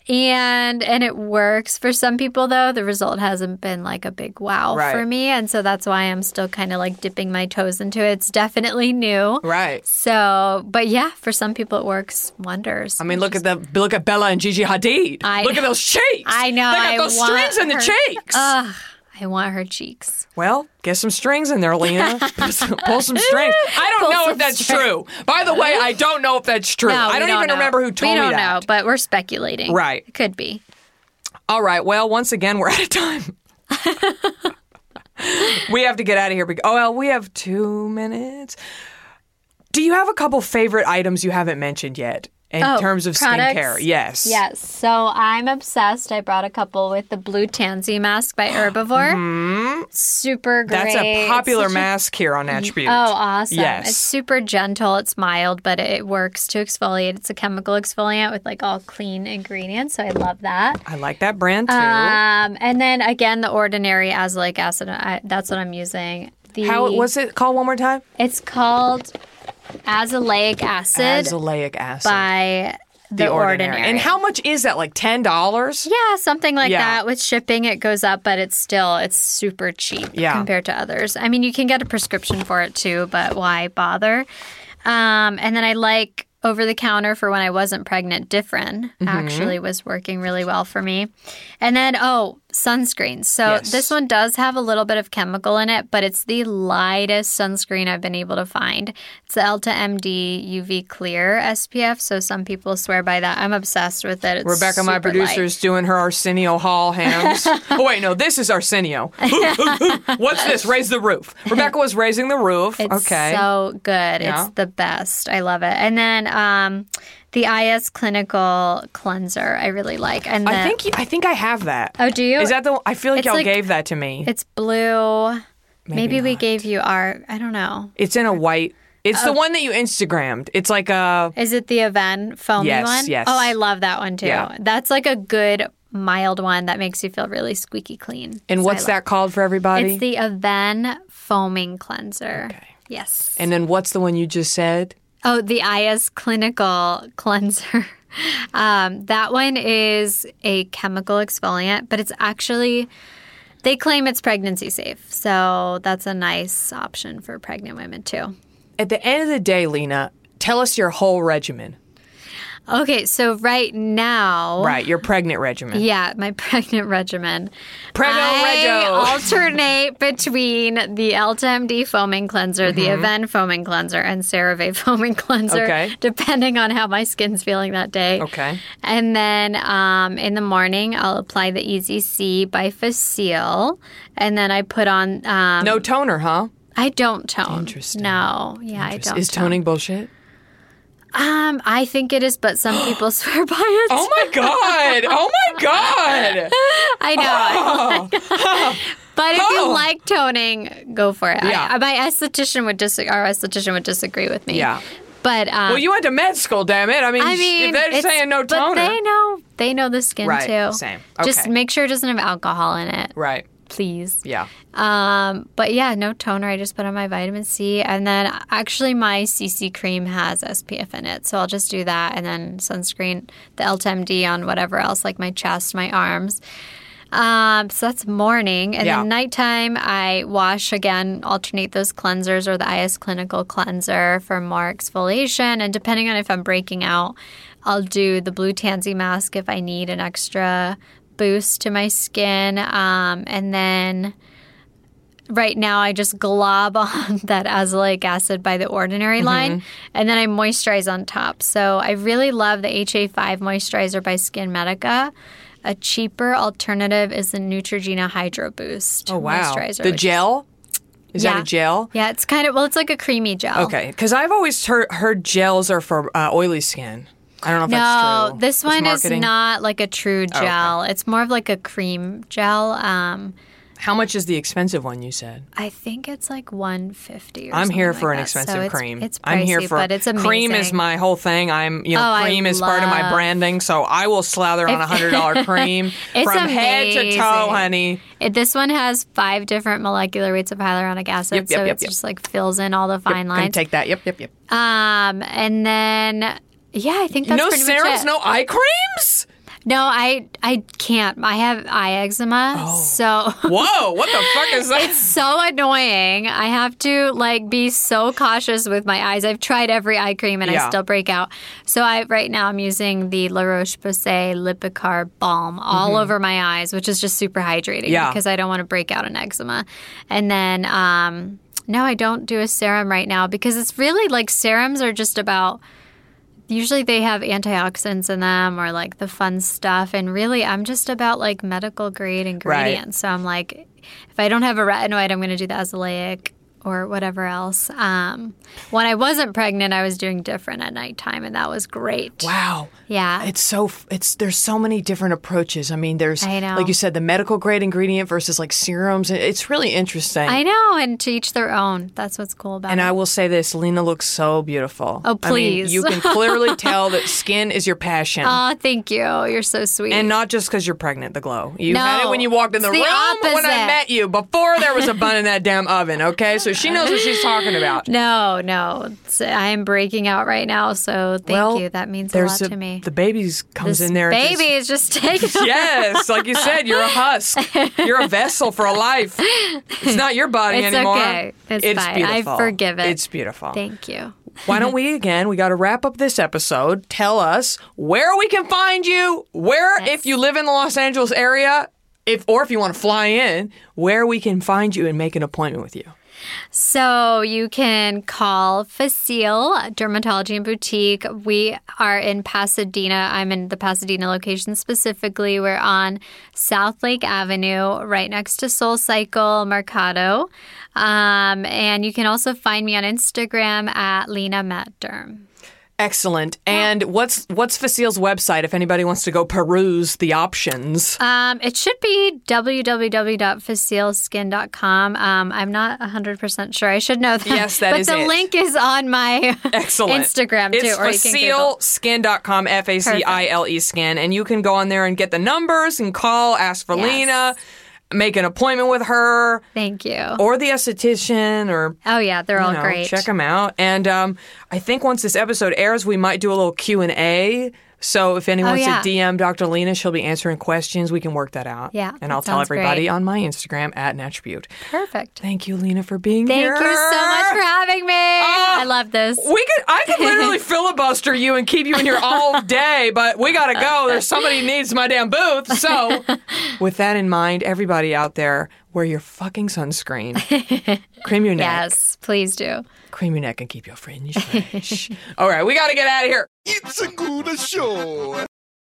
And and it works for some people though. The result hasn't been like a big wow Right. for me, and so that's why I'm still kind of like dipping my toes into it. It's definitely new, right. So, but yeah, for some people it works wonders. I mean, look at the look at Bella and Gigi Hadid. I look at those cheeks. I know, They got I those strings in the cheeks. Ugh, I want her cheeks. Well, get some strings in there, Lena. Pull some strings. I don't Pull know if that's strings. true. By the way, I don't know if that's true. No, I we don't, even know. remember who told me that. we don't know, but we're speculating. Right. It could be. All right. Well, once again, we're out of time. we have to get out of here. Oh, well, we have two minutes. Do you have a couple favorite items you haven't mentioned yet in Oh, terms of products? skincare? Yes. Yes. So I'm obsessed. I brought a couple with the blue tansy mask by Herbivore. Super great. Mm-hmm. That's a popular a- mask here on Attribute. Oh, awesome. Yes. It's super gentle. It's mild, but it works to exfoliate. It's a chemical exfoliant with like all clean ingredients. So I love that. I like that brand too. Um, and then again, the ordinary azelaic acid. I, that's what I'm using. The, How was it called one more time? It's called azelaic acid Azelaic acid. by the, ordinary. And how much is that? Like ten dollars? Yeah, something like Yeah. that. With shipping, it goes up, but it's still it's super cheap Yeah. compared to others. I mean, you can get a prescription for it too, but why bother? Um, and then I like over the counter for when I wasn't pregnant. Differin Mm-hmm. actually was working really well for me. And then oh, sunscreen. So Yes. this one does have a little bit of chemical in it, but it's the lightest sunscreen I've been able to find. It's the EltaMD UV Clear SPF. So some people swear by that. I'm obsessed with it. It's Rebecca, my producer, light. is doing her Arsenio Hall hands. oh wait, no, this is Arsenio. What's this? Raise the roof. Rebecca was raising the roof. It's okay. so good. Yeah. It's the best. I love it. And then um, the IS Clinical Cleanser, I really like. And I think you- I think I have that. Oh, do you? Is that the? I feel like It's y'all like- gave that to me. it's blue. Maybe, we not. gave you our. I don't know. It's in a white. It's Oh. the one that you Instagrammed. It's like a. Is it the Avène foamy Yes, one? yes. Oh, I love that one too. Yeah. That's like a good mild one that makes you feel really squeaky clean. And what's that called for everybody? It's the Avène foaming cleanser. Okay. Yes. and then what's the one you just said? Oh, the IS Clinical Cleanser. Um, that one is a chemical exfoliant, but it's actually, they claim it's pregnancy safe. So that's a nice option for pregnant women too. At the end of the day, Lena, tell us your whole regimen. Okay, so right now. Right, your pregnant regimen. Yeah, my pregnant regimen. Preggo I alternate between the EltaMD foaming cleanser, the Mm-hmm. Avène foaming cleanser, and CeraVe foaming cleanser, Okay. depending on how my skin's feeling that day. Okay. And then um, in the morning, I'll apply the Easy C by Facile, and then I put on. Um, No toner, huh? I don't tone. Interesting. No, yeah, I don't. Is tone. toning bullshit? Um, I think it is, but some people swear by it. Oh my god! Oh my god! I know. but if Oh. you like toning, go for it. Yeah. I, my esthetician would disagree. Our esthetician would disagree with me. Yeah. But um, Well, you went to med school, damn it. I mean, I mean, if they're saying no toner, but they know they know the skin Right, too. same. Just make sure it doesn't have alcohol in it, Right. Please. Yeah. Um, but yeah, no toner. I just put on my vitamin C, and then actually my CC cream has SPF in it, so I'll just do that, and then sunscreen, the EltaMD on whatever else, like my chest, my arms. Um, so that's morning, and Yeah. then nighttime I wash again, alternate those cleansers or the IS Clinical cleanser for more exfoliation, and depending on if I'm breaking out, I'll do the blue tansy mask if I need an extra boost to my skin, um, and then right now I just glob on that azelaic acid by the ordinary line and then I moisturize on top. So I really love the HA5 moisturizer by SkinMedica. A cheaper alternative is the Neutrogena Hydro Boost Oh wow. moisturizer. The gel? Is that a gel? Yeah, it's kind of well, it's like a creamy gel. Okay, because I've always heard, heard gels are for uh, oily skin. I don't know if No, that's true. this one is not like a true okay. gel. It's more of like a cream gel. Um, How much is the expensive one you said? I think it's like 150 or I'm here for like an that. Expensive it's- cream. It's pricey, I'm here for but it's amazing. cream is my whole thing. I'm you know Oh, I cream is part of my branding, so I will slather on a hundred dollar cream It's from head to toe, honey. It, this one has five different molecular weights of hyaluronic acid, Yep, yep, so yep, it's yep. just like fills in all the fine lines. take that. Yep, yep, yep. um, and then yeah, I think that's no pretty much serums, it. no eye creams. No, I I can't. I have eye eczema, Oh. so Whoa, what the fuck is that? it's so annoying. I have to like be so cautious with my eyes. I've tried every eye cream and Yeah. I still break out. So I right now I'm using the La Roche Posay Lipicar balm all over my eyes, which is just super hydrating Mm-hmm. Yeah. because I don't want to break out an eczema. And then um no, I don't do a serum right now because it's really like serums are just about usually they have antioxidants in them or like the fun stuff and really i'm just about like medical grade ingredients. So i'm like if i don't have a retinoid i'm going to do the azelaic or whatever else um, when i wasn't pregnant i was doing Differin at nighttime and that was great Wow. yeah It's so it's there's so many different approaches. I mean, there's I know. like you said, the medical grade ingredient versus like serums. It's really interesting. i know and to each their own that's what's cool about it. and it I will say this, Lena looks so beautiful. Oh, I mean, please. you can clearly tell that skin is your passion. oh thank you you're so sweet and not just because you're pregnant, the glow. You No, had it when you walked in the the room when I met you, before there was a bun in that damn oven, okay? So she knows what she's talking about. no no i am breaking out right now so thank well, you that means a lot to me The baby's comes This in there. baby is just taking Yes, like you said, you're a husk. You're a vessel for a life. It's not your body It's anymore. okay. It's fine. I beautiful. forgive it. It's beautiful. Thank you. Why don't we again? We got to wrap up this episode. Tell us where we can find you. Where, if you live in the Los Angeles area, if or if you want to fly in, where we can find you and make an appointment with you. So you can call Facile Dermatology and Boutique. We are in Pasadena. I'm in the Pasadena location specifically. We're on South Lake Avenue, right next to Soul Cycle Mercado. Um, and you can also find me on Instagram at Lena Matt Derm. Excellent. And what's what's Facile's website if anybody wants to go peruse the options? Um, it should be www.facileskin.com. Um, I'm not 100% sure. I should know that. Yes, that but is the it. link is on my Excellent. Instagram too. It's or you can Google. facileskin.com, F A C I L E skin. And you can go on there and get the numbers and call, ask for Yes. Lena, make an appointment with her Thank you. or the esthetician or oh yeah, they're all know, great. check them out. And um, I think once this episode airs, we might do a little Q&A. So if anyone Oh, wants yeah. to DM Dr. Lena, she'll be answering questions. We can work that out. Yeah, And I'll tell everybody great. on my Instagram at Natchbeaut. Perfect. Thank you, Lena, for being Thank here. Thank you so much for having me. Oh, I love this. We could, I could literally filibuster you and keep you in here all day, but we gotta go. There's somebody needs my damn booth. So, with that in mind, everybody out there, wear your fucking sunscreen, cream your neck, Yes, please do. Cream your neck, and keep your fringe fresh. all right, we gotta get out of here. It's a good show.